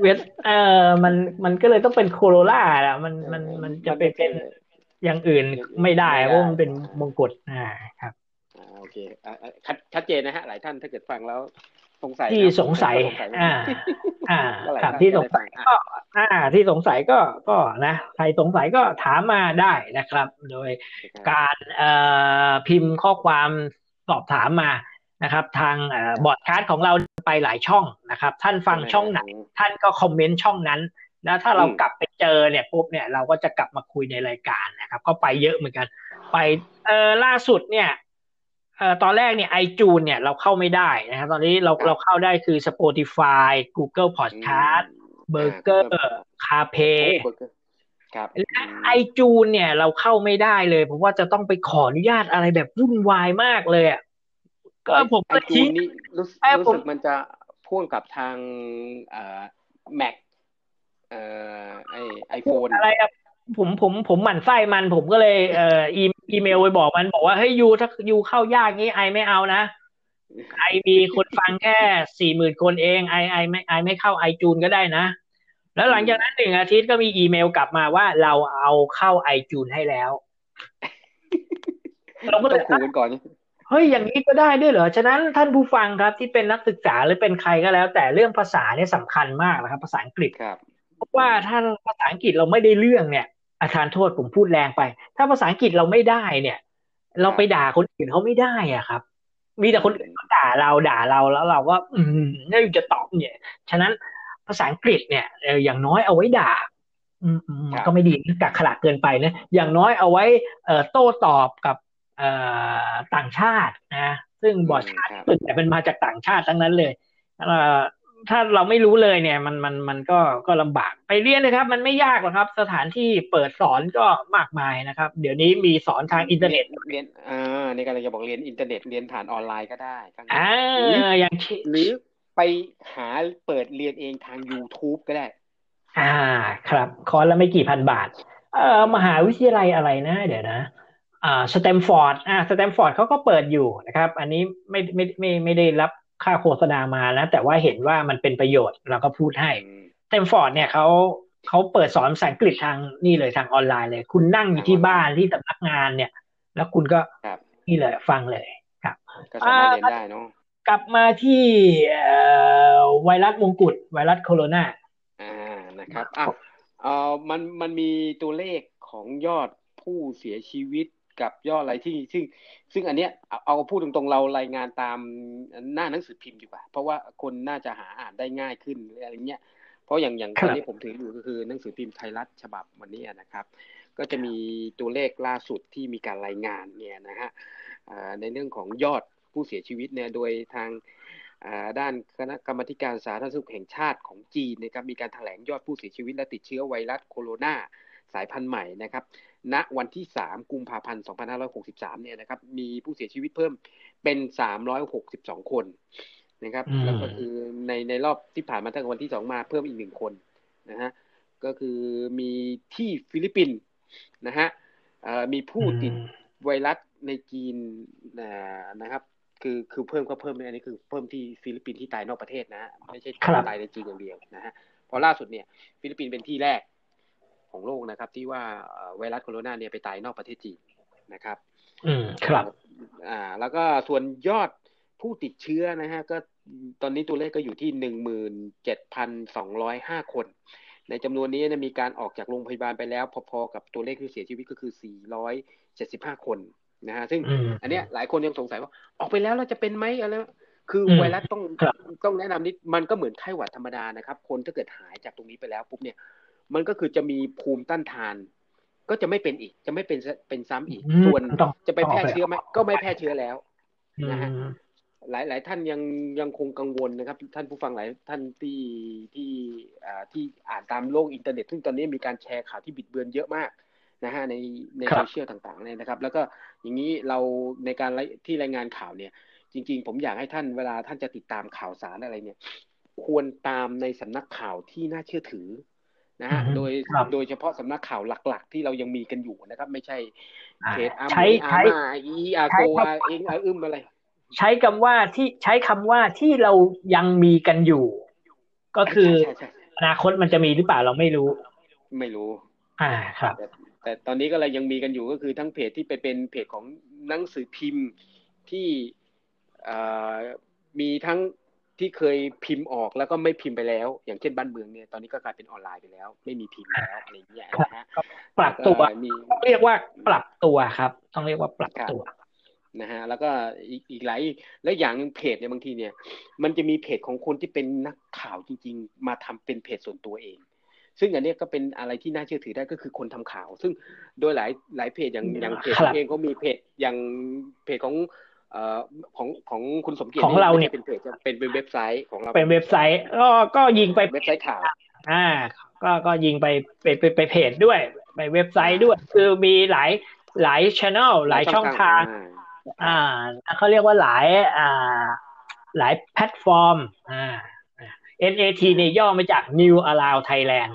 เวทเออมันมันก็เลยต้องเป็นโคโรล่าอะมันมันมันจะไปเป็นอย่างอื่นไม่ได้เพราะมันเป็นมงกุฎอ่าครับโอเคชัดเจนนะฮะ หลายท่านถ้าเกิดฟังแล้ว สงสัยที่สงสัย อ่า อ่าครับที่สงสัยก็อ่า ที่สงสัยก็ก็นะใครสงสัยก็ถามมาได้นะครับ โดยการเอ่อพิมพ์ข้อความสอบถามมานะครับ ทางบอร์ดคาสของเราไปหลายช่องนะครับ ท่านฟังช่องไหน ท่านก็คอมเมนต์ช่องนั้น แล้วถ้าเรากลับไปเจอเนี่ยปุ๊บเนี่ยเราก็จะกลับมาคุยในรายการนะครับ ก็ไปเยอะเหมือนกัน ไปเออล่าสุดเนี่ยเอ่อ ตอนแรกเนี่ยไอจูนเนี่ยเราเข้าไม่ได้นะครับตอนนี้เราเราเข้าได้คือ Spotify Google Podcast Burger CarPlay ครับไอจูนเนี่ยเราเข้าไม่ได้เลยเพราะว่าจะต้องไปขออนุญาตอะไรแบบวุ่นวายมากเลยอะก็ผมไอจูนนี่รู้รู้สึกมันจะพ่วงกับทางเอ่อ Mac เอ่อไอไอโฟนอะไรครับ ผมผมผมหมั่นไส้มัน ผมก็เลยเอ่ออีเมลไปบอกมันบอกว่าเฮ้ยยูถ้ายูเข้ายากงี้ไอไม่เอานะไอมีคนฟังแค่สี่หมื่นคนเองไอไอไม่ไอไม่เข้าไอจูนก็ได้นะ แล้วหลังจากนั้นหนึ่งอาทิตย์ก็มีอีเมลกลับมาว่าเราเอาเข้าไอจูนให้แล้ว เราก็เลยคุยกันก่อนเฮ้ยอย่างนี้ก็ได้ด้วยเหรอ ฉะนั้นท่านผู้ฟังครับที่เป็นนักศึกษาหรือเป็นใครก็แล้ว แต่เรื่องภาษาเนี่ยสำคัญมากนะครับ ภาษาอังกฤษครับเพราะว่าถ้าภาษาอังกฤษเราไม่ได้เรื่องเนี่ย อาจารย์โทษผมพูดแรงไป ถ้าภาษาอังกฤษเราไม่ได้เนี่ย เราไปด่าคนอื่นเขาไม่ได้อะครับ มีแต่คนอื่นเขาด่าเราด่าเราแล้วเราก็ อืมนี่จะตอบเนี่ย ฉะนั้นภาษาอังกฤษเนี่ยอย่างน้อยเอาไว้ด่า อืมก็ไม่ดีกักขลาดเกินไปนะอย่างน้อยเอาไว้เอ่อโต้ตอบกับเอ่อต่างชาตินะซึ่งบอร์ดชาติแต่เป็นมาจากต่างชาติทั้งนั้นเลย ถ้าเราไม่รู้เลยเนี่ย มันมันมันก็ก็ลำบากไปเรียนนะครับ มันไม่ยากหรอกครับ สถานที่เปิดสอนก็มากมายนะครับ เดี๋ยวนี้มีสอนทางอินเทอร์เน็ตเรียนอ่าในการจะบอกเรียนอินเทอร์เน็ตเรียนผ่านออนไลน์ก็ได้อ่าอย่างหรือไปหาเปิดเรียนเองทาง YouTube ก็ได้ อ่าครับ คอร์สละไม่กี่พันบาท เอ่อมหาวิทยาลัยอะไรนะ เดี๋ยวนะอ่า Stamford อ่า Stamford เขาก็เปิดอยู่นะครับ อันนี้ไม่ไม่ไม่ไม่ได้รับ ค่าโฆษณามาแล้ว แต่ว่าเห็นว่ามันเป็นประโยชน์เราก็พูดให้ Stamford เนี่ยเขาเขาเปิดสอนภาษาอังกฤษทางนี่เลยทางออนไลน์เลย คุณนั่งอยู่ที่บ้านที่สำนักงานเนี่ย แล้วคุณก็นี่เลยฟังเลยครับก็สามารถเรียนได้เนาะกลับมาที่ไวรัสมงกุฎไวรัสโคโรนาอ่านะครับอะเอ่อมันมันมีตัวเลขของยอดผู้เสียชีวิต กับยอดอะไรที่ซึ่งซึ่งอันเนี้ยเอาพูดตรงๆเรารายงานตามหน้าหนังสือพิมพ์ดีกว่า เพราะว่าคนน่าจะหาอ่านได้ง่ายขึ้นอะไรเงี้ยเพราะอย่างอย่างตอนนี้ผมถืออยู่ก็คือหนังสือพิมพ์ไทยรัฐฉบับวันนี้นะครับ ก็จะมีตัวเลขล่าสุดที่มีการรายงานเนี่ยนะฮะในเรื่องของยอดผู้เสียชีวิตเนี่ยโดยทางด้านคณะกรรมการสาธารณสุขแห่งชาติของจีนนะครับมีการแถลงยอดผู้เสียชีวิตและติดเชื้อไวรัสโคโรนาสายพันธุ์ใหม่นะครับ ณวันที่ 3 กุมภาพันธ์ 2563 เนี่ยนะครับ มีผู้เสียชีวิตเพิ่มเป็น 362 คนนะครับ แล้วก็คือในในรอบที่ผ่านมาตั้งแต่วันที่ 2 มาเพิ่มอีกหนึ่งคนนะฮะ ก็คือมีที่ฟิลิปปินส์นะฮะมีผู้ติดไวรัสในจีนนะครับ คือคือเพิ่มก็เพิ่มอันนี้คือเพิ่มที่ฟิลิปปินส์ที่ตายนอกประเทศนะไม่ใช่ตายในจีนอย่างเดียวนะฮะพอล่าสุดเนี่ย ฟิลิปปินส์เป็นที่แรก ของโลกนะครับ ที่ว่าไวรัสโคโรนาเนี่ยไปตายนอกประเทศจีนนะครับ อืมครับ อ่า แล้วก็ส่วนยอดผู้ติดเชื้อนะฮะก็ตอนนี้ตัวเลขก็อยู่ที่หนึ่งหมื่นเจ็ดพันสองร้อยห้าคน ในจำนวนนี้นะมีการออกจากโรงพยาบาลไปแล้ว พอๆกับตัวเลขที่เสียชีวิตก็คือสี่ร้อยเจ็ดสิบห้าคนนะฮะซึ่งอันเนี้ยหลายคนยังสงสัยว่าออกไปแล้วเราจะเป็นไหมอะไรคือไวรัสต้องต้องแนะนำนิดมันก็เหมือนไข้หวัดธรรมดานะครับ คนถ้าเกิดหายจากตรงนี้ไปแล้วปุ๊บเนี่ย มันก็คือจะมีภูมิต้านทาน ก็จะไม่เป็นอีก จะไม่เป็นเป็นซ้ำอีก ส่วนจะไปแพร่เชื้อไหมก็ไม่แพร่เชื้อแล้วนะฮะหลายหลายท่านยังยังคงกังวลนะครับ ท่านผู้ฟังหลายท่านที่ที่อ่าที่อ่านตามโลกอินเทอร์เน็ต ซึ่งตอนนี้มีการแชร์ข่าวที่บิดเบือนเยอะมากนะฮะในในโซเชียลต่างๆเนี่ยนะครับ แล้วก็อย่างนี้เราในการที่รายงานข่าวเนี่ย จริง ๆ ผมอยากให้ท่านเวลาท่านจะติดตามข่าวสารอะไรเนี่ย ควรตามในสำนักข่าวที่น่าเชื่อถือ นะฮะโดยโดยเฉพาะสำนักข่าวหลัก ๆ ที่เรายังมีกันอยู่นะครับ ไม่ใช่เพจอาร์มาอาร์มาอีอาโกอาเองอาอึมอะไร ใช้คำว่าที่ใช้คำว่าที่เรายังมีกันอยู่ ก็คืออนาคตมันจะมีหรือเปล่าเราไม่รู้ ไม่รู้ อ่าครับ แต่ตอนนี้ก็เลยยังมีกันอยู่ก็คือทั้งเพจที่ไปเป็นเพจของหนังสือพิมพ์ที่มีทั้ง ที่เคยพิมพ์ออกแล้วก็ไม่พิมพ์ไปแล้ว อย่างเช่นบ้านเมืองเนี่ยตอนนี้ก็กลายเป็นออนไลน์ไปแล้ว ไม่มีพิมพ์แล้วอะไรอย่างเงี้ยนะฮะปรับตัวเรียกว่าปรับตัวครับ ต้องเรียกว่าปรับตัวนะฮะแล้วก็อีกหลายแล้วอย่างเพจเนี่ยบางทีเนี่ย มันจะมีเพจของคนที่เป็นนักข่าวจริง ๆ มาทำเป็นเพจส่วนตัวเอง ซึ่งอันนี้ก็เป็นอะไรที่น่าเชื่อถือได้ก็คือคนทำข่าว ซึ่งโดยหลายหลายเพจอย่างอย่างเพจเองก็มีเพจอย่างเพจของเอ่อ ของของคุณสมเกียรติของเราเนี่ยเป็นเพจเป็นเป็นเว็บไซต์ของเราเป็นเว็บไซต์ก็ก็ยิงไปเว็บไซต์ข่าวอ่า ก็ก็ยิงไปไปไปไปเพจด้วย ไปเว็บไซต์ด้วย คือมีหลายหลายช่องหลายช่องทาง อ่าเขาเรียกว่าหลายอ่า หลายแพลตฟอร์ม อ่า NAT เนี่ยย่อมาจาก New Allow Thailand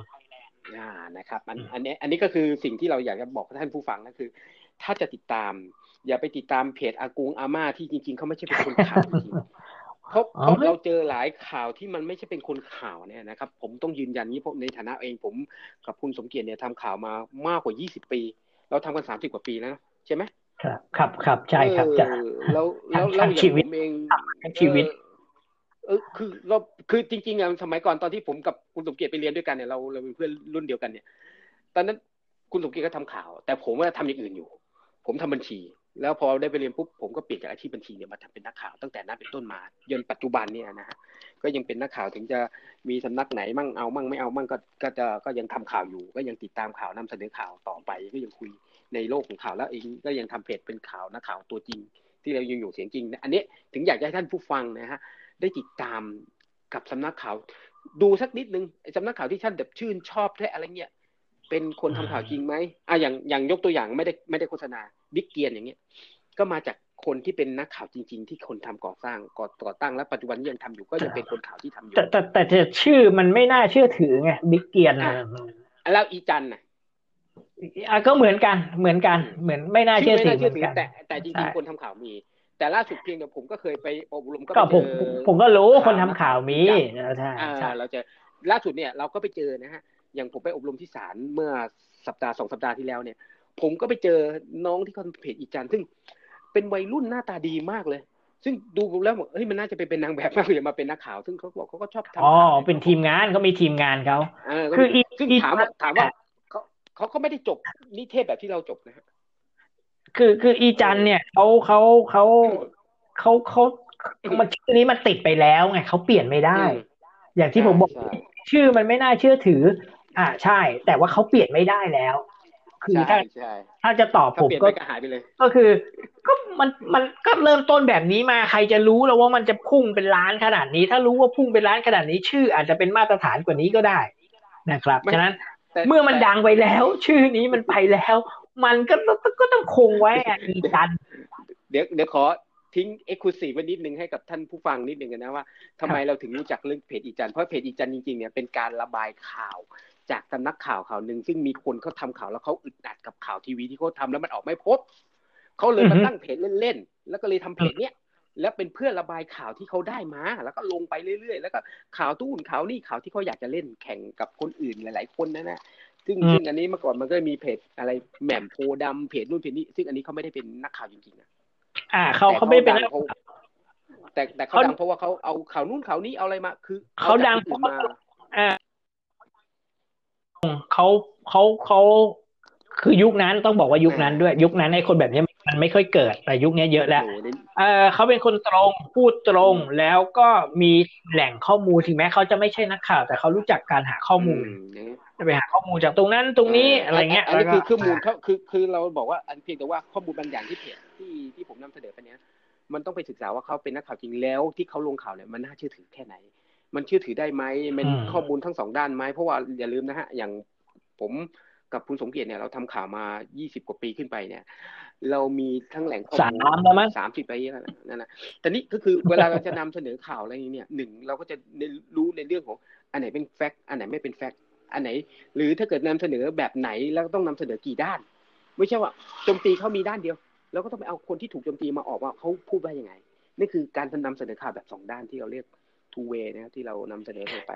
อ่านะครับอันอันนี้อันนี้ก็คือสิ่งที่เราอยากจะบอกท่านผู้ฟังก็คือ ถ้าจะติดตาม อย่าไปติดตามเพจอากงอาม่าที่จริง ๆเขาไม่ใช่เป็นคนข่าวจริงเพราะเราเจอหลายข่าวที่มันไม่ใช่เป็นคนข่าวเนี่ยนะครับ ผมต้องยืนยันนี้เพราะในฐานะเองผมกับคุณสมเกียรติเนี่ยทำข่าวมามากกว่ายี่สิบปี เราทำกันสามสิบกว่าปีแล้วใช่ไหมครับครับครับใช่ครับจะแล้วแล้วเราอย่างผมเองชีวิตเออคือเราคือจริงๆอะสมัยก่อนตอนที่ผมกับคุณสมเกียรติไปเรียนด้วยกันเนี่ยเราเราเป็นเพื่อนรุ่นเดียวกันเนี่ย ตอนนั้นคุณสมเกียรติก็ทำข่าว แต่ผมว่าทำอย่างอื่นอยู่ ผมทำบัญชี แล้วพอได้ไปเรียนปุ๊บผมก็เปลี่ยนจากอาชีพบัญชีเนี่ยมาทำเป็นนักข่าวตั้งแต่นั้นเป็นต้นมาจนปัจจุบันเนี่ยนะฮะก็ยังเป็นนักข่าวถึงจะมีสำนักไหนมั่งเอามั่งไม่เอามั่งก็ก็จะก็ยังทำข่าวอยู่ ก็ยังติดตามข่าวนำเสนอข่าวต่อไป ก็ยังคุยในโลกของข่าวแล้วเองก็ยังทำเพจเป็นข่าวนักข่าวตัวจริง ที่เรายังอยู่เสียงจริง อันนี้ถึงอยากให้ท่านผู้ฟังนะฮะได้ติดตามกับสำนักข่าวดูสักนิดนึงสำนักข่าวที่ท่านแบบชื่นชอบแท้อะไรเงี้ย เป็นคนทำข่าวจริงไหมอะอย่างอย่างยกตัวอย่างไม่ได้ไม่ได้โฆษณาบิ๊กเกียนอย่างเงี้ย ก็มาจากคนที่เป็นนักข่าวจริง ๆ ที่คนทำก่อสร้างก่อก่อตั้งและปัจจุบันยังทำอยู่ก็ยังเป็นคนข่าวที่ทำอยู่ แต่แต่แต่ชื่อมันไม่น่าเชื่อถือไงบิ๊กเกียนนะแล้วอีจันน่ะอะก็เหมือนกันเหมือนกันเหมือนไม่น่าเชื่อถือเหมือนกันแต่แต่จริงๆคนทำข่าวมี แต่ล่าสุดเพียงแต่ผมก็เคยไปอบรมก็ผมผมก็รู้คนทำข่าวมีใช่ใช่เราจะล่าสุดเนี่ยเราก็ไปเจอนะฮะ อย่างผมไปอบรมที่ศาลเมื่อสัปดาห์สองสัปดาห์ที่แล้วเนี่ย ผมก็ไปเจอน้องที่เขาเพจอีจันซึ่งเป็นวัยรุ่นหน้าตาดีมากเลย ซึ่งดูแล้วบอกเฮ้ยมันน่าจะไปเป็นนางแบบมากเลยมาเป็นนักข่าว ซึ่งเขาบอกเขาก็ชอบทำอ๋อเป็นทีมงานเขามีทีมงานเขาคือซึ่งถามว่าถามว่าเขาเขาก็ไม่ได้จบนิเทศแบบที่เราจบนะฮะคือคืออีจันเนี่ยเขาเขาเขาเขาเขามันชื่อนี้มันติดไปแล้วไงเขาเปลี่ยนไม่ได้ อย่างที่ผมบอกชื่อมันไม่น่าเชื่อถือ อ่าใช่ แต่ว่าเขาเปลี่ยนไม่ได้แล้ว คือถ้าถ้าจะตอบผมก็หายไปเลย ก็คือ ก็มันมันก็เริ่มต้นแบบนี้มาใครจะรู้แล้วว่ามันจะพุ่งเป็นล้านขนาดนี้ ถ้ารู้ว่าพุ่งเป็นล้านขนาดนี้ ชื่ออาจจะเป็นมาตรฐานกว่านี้ก็ได้นะครับฉะนั้นเมื่อมันดังไปแล้ว ชื่อนี้มันไปแล้ว มันก็ก็ต้องคงไว้อะอีจันเดี๋ยวเดี๋ยวขอทิ้งเอ็กซ์คลูซีฟไว้นิดนึงให้กับท่านผู้ฟังนิดนึงนะว่าทำไมเราถึงรู้จักเรื่องเพจอีจันเพราะเพจอีจันจริงๆเนี่ยเป็นการระบายข่าว จากสำนักข่าวข่าวหนึ่งซึ่งมีคนเขาทาข่าวแล้วเขาอึดอัดกับข่าวทีวีที่เขาทาแล้วมันออกไม่พบเขาเลยมาตั้งเพจเล่นๆแล้วก็เลยทำเพจเนี้ยแล้วเป็นเพื่อระบายข่าวที่เขาได้มา แล้วก็ลงไปเรื่อยๆ แล้วก็ข่าวตู้นข่าวนี่ข่าวที่เขาอยากจะเล่นแข่งกับคนอื่นหลาย ๆ คนนั่นนะซึ่งซึ่งอันนี้เมื่อก่อนมันก็มีเพจอะไรแหม่มโพดำเพจนู่นเพจนี้ ซึ่งอันนี้เขาไม่ได้เป็นนักข่าวจริงๆนะอ่าเขาเขาไม่เป็นแต่แต่เขาดังเพราะว่าเขาเอาข่าวนู่นข่าวนี้เอาอะไรมา คือเขาดังเพราะอ่า เขาเขาเขาคือยุคนั้นต้องบอกว่ายุคนั้นด้วย ยุคนั้นไอ้คนแบบนี้มันไม่ค่อยเกิดแต่ยุคนี้เยอะแล้วเออเขาเป็นคนตรงพูดตรงแล้วก็มีแหล่งข้อมูลถึงแม้เขาจะไม่ใช่นักข่าว แต่เขารู้จักการหาข้อมูลจะไปหาข้อมูลจากตรงนั้นตรงนี้อะไรเงี้ยอันนี้คือข้อมูลเขาคือคือเราบอกว่าอันเพียงแต่ว่าข้อมูลบางอย่างที่เพจที่ที่ผมนำเสนอไปเนี้ยมันต้องไปศึกษาว่าเขาเป็นนักข่าวจริงแล้ว ที่เขาลงข่าวเนี่ยมันน่าเชื่อถือแค่ไหน มันเชื่อถือได้ไหมมันข้อมูลทั้งสองด้านไหมเพราะว่าอย่าลืมนะฮะ อย่างผมกับคุณสมเกียรติเนี่ยเราทำข่าวมา 20 กว่าปีขึ้นไปเนี่ย เรามีทั้งแหล่งข้อมูลสามสิบไปเยอะนั่นนะแต่นี่ก็คือเวลาเราจะนำเสนอข่าวอะไรนี้เนี่ยหนึ่งเราก็จะรู้ในเรื่องของอันไหนเป็น fact อันไหนไม่เป็น fact อันไหน หรือถ้าเกิดนำเสนอแบบไหนแล้วต้องนำเสนอกี่ด้าน ไม่ใช่ว่าโจมตีเขามีด้านเดียวแล้วก็ต้องไปเอาคนที่ถูกโจมตีมาออกว่าเขาพูดว่ายังไงนี่คือการนำเสนอข่าวแบบสองด้านที่เราเรียก two way นะครับที่เรานำเสนอไป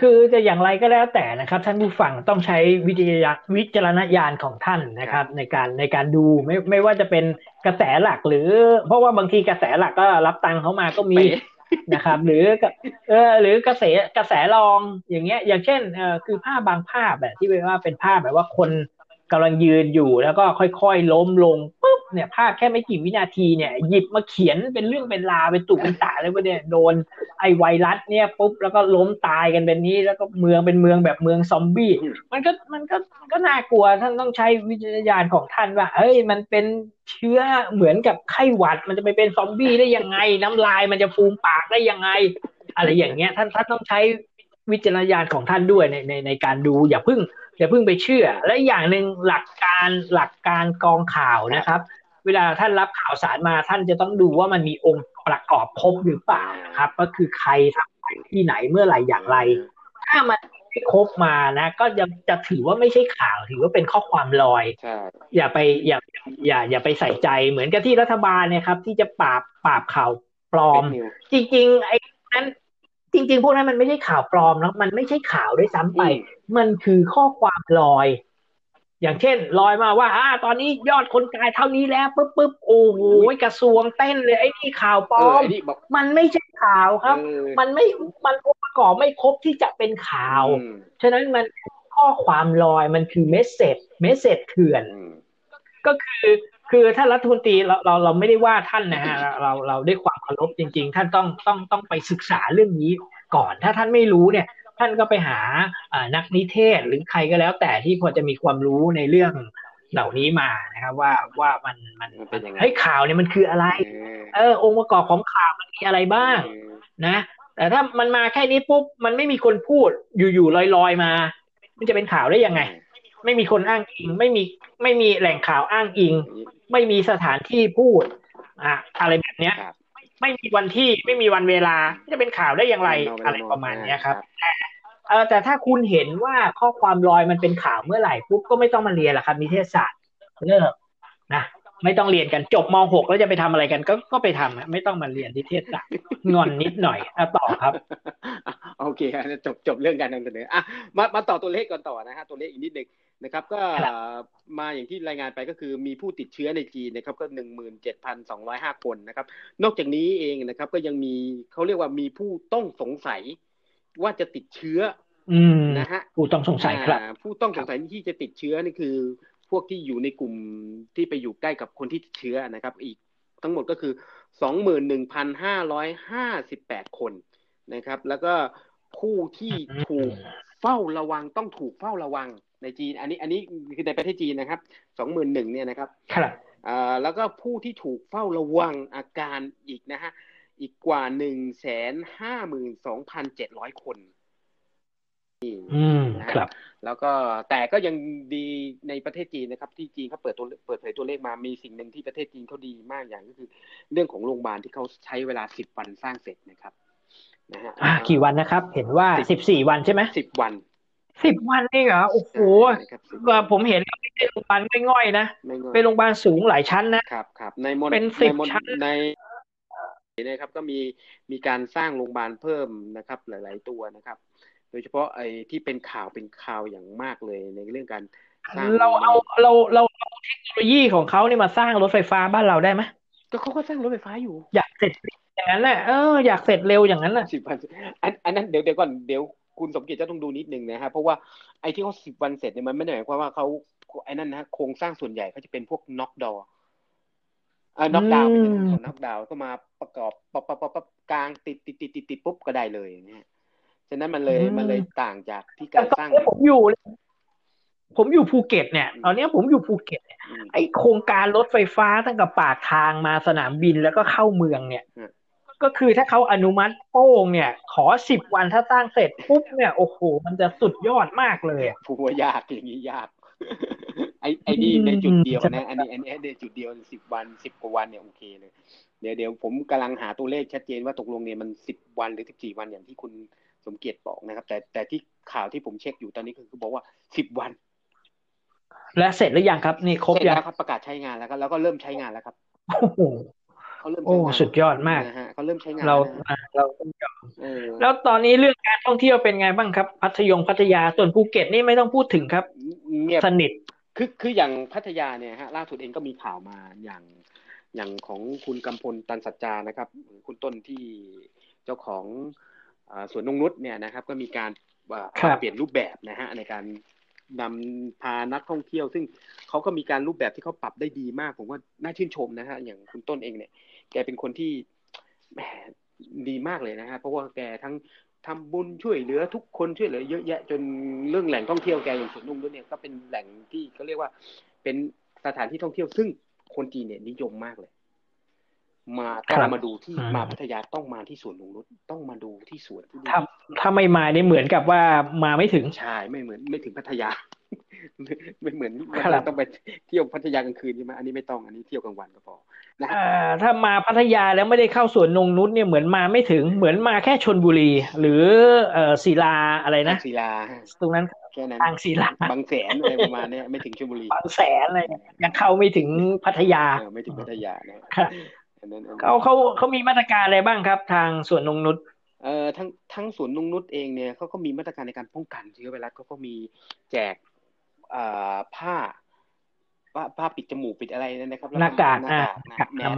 คือจะอย่างไรก็แล้วแต่นะครับ ท่านผู้ฟังต้องใช้วิจารวิจารณญาณของท่านนะครับ ในการในการดูไม่ไม่ว่าจะเป็นกระแสหลักหรือ เพราะว่าบางทีกระแสหลักก็รับตังค์เขามาก็มีนะครับ หรือเออหรือกระแสกระแสรองอย่างเงี้ย อย่างเช่นเออคือภาพบางภาพแบบที่ว่าเป็นภาพแบบว่าคน กำลังยืนอยู่แล้วก็ค่อยๆล้มลงปุ๊บเนี่ยภาพแค่ไม่กี่วินาทีเนี่ย หยิบมาเขียนเป็นเรื่องเป็นราวเป็นตุเป็นตาเลยว่าเนี่ยโดนไอไวรัสเนี่ยปุ๊บแล้วก็ล้มตายกันเป็นนี้ แล้วก็เมืองเป็นเมืองแบบเมืองซอมบี้มันก็มันก็ก็น่ากลัวท่านต้องใช้วิจารณญาณของท่านว่าเฮ้ยมันเป็นเชื้อเหมือนกับไข้หวัด มันจะไปเป็นซอมบี้ได้ยังไง น้ำลายมันจะฟูมปากได้ยังไง อะไรอย่างเงี้ย ท่านท่านต้องใช้วิจารณญาณของท่านด้วยในในในการดูอย่าเพิ่ง อย่าเพิ่งไปเชื่อ และอย่างหนึ่งหลักการหลักการกองข่าวนะครับ เวลาท่านรับข่าวสารมาท่านจะต้องดูว่ามันมีองค์ประกอบครบหรือเปล่าครับ ก็คือใครทำที่ไหนเมื่อไหร่อย่างไร ถ้ามันไม่ครบมานะ ก็จะจะถือว่าไม่ใช่ข่าว ถือว่าเป็นข้อความลอยอย่าไปอย่าอย่า อย่าไปใส่ใจเหมือนกับที่รัฐบาลเนี่ยครับ ที่จะปราบปราบข่าวปลอม จริงๆไอ้นั้น จริง ๆ พวกนั้นมันไม่ใช่ข่าวปลอมนะมันไม่ใช่ข่าวด้วยซ้ำไป มันคือข้อความลอย อย่างเช่น ลอยมาว่าอ่าตอนนี้ยอดคนตายเท่านี้แล้วปุ๊บปุ๊บโอ้โหกระทรวงเต้นเลยไอ้นี่ข่าวปลอมมันไม่ใช่ข่าวครับ มันไม่มันประกอบไม่ครบที่จะเป็นข่าว ฉะนั้นมันข้อความลอยมันคือเมสเซจเมสเซจเถื่อน ก็คือ คือถ้ารัฐมนตรีเราเราเราไม่ได้ว่าท่านนะฮะเราเราได้ความเคารพจริง ๆ ท่านต้องต้องต้องไปศึกษาเรื่องนี้ก่อน ถ้าท่านไม่รู้เนี่ย ท่านก็ไปหานักนิเทศหรือใครก็แล้ว แต่ที่พอจะมีความรู้ในเรื่องเหล่านี้มานะครับ ว่าว่ามันมันเป็นยังไงให้ข่าวเนี่ยมันคืออะไร เออ องค์ประกอบของข่าวมันมีอะไรบ้าง นะ แต่ถ้ามันมาแค่นี้ปุ๊บมันไม่มีคนพูดอยู่ๆลอยๆมา มันจะเป็นข่าวได้ยังไง ไม่มีคนอ้างอิง ไม่มีไม่มีแหล่งข่าวอ้างอิง ไม่มีสถานที่พูดอะอะไรแบบเนี้ยไม่มีวันที่ไม่มีวันเวลาจะเป็นข่าวได้อย่างไรอะไรประมาณเนี้ยครับแต่เออแต่ถ้าคุณเห็นว่าข้อความลอยมันเป็นข่าวเมื่อไหร่ปุ๊บก็ไม่ต้องมาเรียนละครับนิเทศศาสตร์เลิกนะไม่ต้องเรียนกันจบม .6 แล้วจะไปทำอะไรกัน ก็ก็ไปทำไม่ต้องมาเรียนนิเทศศาสตร์งอนนิดหน่อยอต่อครับ โอเคจบจบเรื่องการนำเสนออะมามาต่อตัวเลขก่อนต่อนะฮะตัวเลขอีกนิดนึง นะครับก็มาอย่างที่รายงานไปก็คือมีผู้ติดเชื้อในจีนนะครับก็หนึ่งหมื่นเจ็ดพันสองร้อยห้าคนนะครับ นอกจากนี้เองนะครับก็ยังมีเขาเรียกว่ามีผู้ต้องสงสัยว่าจะติดเชื้อนะฮะผู้ต้องสงสัยครับผู้ต้องสงสัยที่จะติดเชื้อนี่คือ พวกที่อยู่ในกลุ่มที่ไปอยู่ใกล้กับคนที่ติดเชื้อนะครับ อีกทั้งหมดก็คือสองหมื่นหนึ่งพันห้าร้อยห้าสิบแปดคนนะครับ แล้วก็ผู้ที่ถูกเฝ้าระวังต้องถูกเฝ้าระวัง ในจีน อันนี้อันนี้คือในประเทศจีนนะครับสองหมื่นหนึ่งเนี่ยนะครับครับอ่าแล้วก็ผู้ที่ถูกเฝ้าระวังอาการอีกนะฮะอีกกว่าหนึ่งแสนห้าหมื่นสองพันเจ็ดร้อยคนอืมครับ แล้วก็แต่ก็ยังดีในประเทศจีนนะครับ ที่จีนเขาเปิดตัวเปิดเผยตัวเลขมามีสิ่งหนึ่งที่ประเทศจีนเขาดีมากอย่างก็คือ เรื่องของโรงพยาบาลที่เขาใช้เวลาสิบวันสร้างเสร็จนะครับนะฮะกี่วันนะครับ เห็นว่าสิบสี่วันใช่ไหมสิบวัน สิบวันเองเหรอโอ้โหผมเห็นไม่ใช่โรงพยาบาลง่อยๆนะเป็นโรงพยาบาลสูงหลายชั้นนะครับครับในมนเป็นสิบชั้นในนะครับก็มีมีการสร้างโรงพยาบาลเพิ่มนะครับ หลาย ๆ ตัวนะครับ โดยเฉพาะไอ้ที่เป็นข่าวเป็นข่าวอย่างมากเลยในเรื่องการเราเอาเราเราเอาเทคโนโลยีของเขาเนี่ยมาสร้างรถไฟฟ้าบ้านเราได้ไหมก็เขาก็สร้างรถไฟฟ้าอยู่ อยากเสร็จอย่างนั้นแหละเอออยากเสร็จเร็วอย่างนั้นน่ะสิบวันอันอันนั้นเดี๋ยวเดี๋ยวก่อนเดี๋ยว คุณสมเกียรติจะต้องดูนิดนึงนะครับเพราะว่าไอ้ที่เขาสิบวันเสร็จเนี่ยมันไม่ได้หมายความว่าเขาไอ้นั่นนะโครงสร้างส่วนใหญ่เขาจะเป็นพวกน็อกดออ่า knock down knock down ก็มาประกอบปั๊บปั๊บปั๊บกลางติดติดติดติดติดปุ๊บก็ได้เลยเนี่ยฉะนั้นมันเลยมันเลยต่างจากที่การสร้างผมอยู่ ผมอยู่ภูเก็ตเนี่ยตอนนี้ผมอยู่ภูเก็ตเนี่ยไอโครงการรถไฟฟ้าตั้งแต่ปากทางมาสนามบินแล้วก็เข้าเมืองเนี่ย ก็คือถ้าเขาอนุมัติโป้งเนี่ย ขอสิบวันถ้าสร้างเสร็จปุ๊บเนี่ยโอ้โหมันจะสุดยอดมากเลยพูดว่าอยากอย่างนี้อยาก ไอ้ไอ้นี่ในจุดเดียวนะ อันนี้อันนี้ในจุดเดียวสิบวันสิบกว่าวันเนี่ยโอเคเลย เดี๋ยวเดี๋ยวผมกำลังหาตัวเลขชัดเจนว่าตกลงเนี่ยมันสิบวันหรือสิบสี่วันอย่างที่คุณสมเกียรติบอกนะครับ แต่แต่ที่ข่าวที่ผมเช็คอยู่ตอนนี้คือบอกว่าสิบวัน และเสร็จหรือยังครับ นี่ครบยังครับประกาศใช้งานแล้วก็แล้วก็เริ่มใช้งานแล้วครับโอ้โห เขาเริ่มโอ้สุดยอดมากเขาเริ่มใช้งานเราเราต้องยอมแล้วตอนนี้เรื่องการท่องเที่ยวเป็นไงบ้างครับ พัทยงพัทยาส่วนภูเก็ตนี่ไม่ต้องพูดถึงครับเงียบสนิทคือคืออย่างพัทยาเนี่ยฮะล่าสุดเองก็มีข่าวมาอย่างอย่างของคุณกำพลตันสัจจานะครับ คุณต้นที่เจ้าของสวนนงนุษเนี่ยนะครับ ก็มีการเปลี่ยนรูปแบบนะฮะในการ นำพานักท่องเที่ยว ซึ่งเขาก็มีการรูปแบบที่เขาปรับได้ดีมาก ผมว่าน่าชื่นชมนะฮะ อย่างคุณต้นเองเนี่ย แกเป็นคนที่แหมดีมากเลยนะฮะ เพราะว่าแกทั้งทำบุญช่วยเหลือทุกคนช่วยเหลือเยอะแยะจนเรื่องแหล่งท่องเที่ยวแกอย่างสวนนุ่งด้วยเนี่ยก็เป็นแหล่งที่เขาเรียกว่าเป็นสถานที่ท่องเที่ยวซึ่งคนจีนเนี่ยนิยมมากเลย มาต้องมาดูที่มาพัทยาต้องมาที่สวนลุงนุชต้องมาดูที่สวนที่ถ้าถ้าไม่มาเนี่ยเหมือนกับว่ามาไม่ถึงใช่ไม่เหมือนไม่ถึงพัทยา ไม่เหมือนต้องไปเที่ยวพัทยากลางคืนใช่ไหมอันนี้ไม่ต้องอันนี้เที่ยวกลางวันก็พอนะถ้ามาพัทยาแล้วไม่ได้เข้าสวนนงนุษเนี่ยเหมือนมาไม่ถึง เหมือนมาแค่ชนบุรี หรือเออศิลาอะไรนะศิลาตรงนั้นแค่นั้นทางศิลาบางแสนอะไรประมาณนี้ไม่ถึงชลบุรีบางแสนอะไรยังเข้าไม่ถึงพัทยาไม่ถึงพัทยานะ เขาเขาเขามีมาตรการอะไรบ้างครับ ทางสวนนงนุษเอ่อทั้งทั้งสวนนงนุษเองเนี่ยเขาก็มีมาตรการในการป้องกันเชื้อไวรัสเขาก็มีแจกอ่าผ้าผ้าผ้าปิดจมูกปิดอะไรนะครับหน้ากากหน้ากากแมส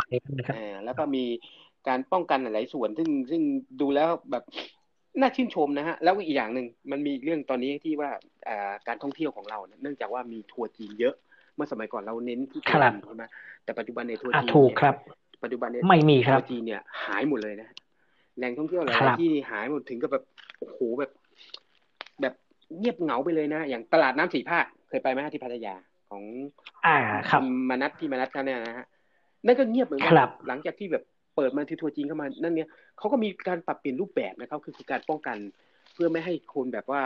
แล้วก็มีการป้องกันหลายส่วนซึ่งซึ่งดูแล้วแบบน่าชื่นชมนะฮะ แล้วอีกอย่างหนึ่งมันมีเรื่องตอนนี้ที่ว่าการท่องเที่ยวของเรา เนื่องจากว่ามีทัวร์จีนเยอะ เมื่อสมัยก่อนเราเน้นที่ทัวร์จีนใช่ไหมแต่ปัจจุบันในทัวร์จีนถูกครับ ปัจจุบันเนี่ยไม่มีครับทัวร์จีนเนี่ย หายหมดเลยนะแหล่งท่องเที่ยวหลายที่หายหมดถึงกับแบบโอ้โหแบบ แบบเงียบเหงาไปเลยนะ อย่างตลาดน้ำสีภาคเคยไปไหมที่พัทยาของ อ่าครับมานัดที่มานัดเขาเนี่ยนะฮะนั่นก็เงียบเหมือนกันหลังจากที่แบบเปิดมาที่ทัวร์จีนเข้ามานั่นเนี่ยเขาก็มีการปรับเปลี่ยนรูปแบบนะครับคือการป้องกัน เพื่อไม่ให้คนแบบว่า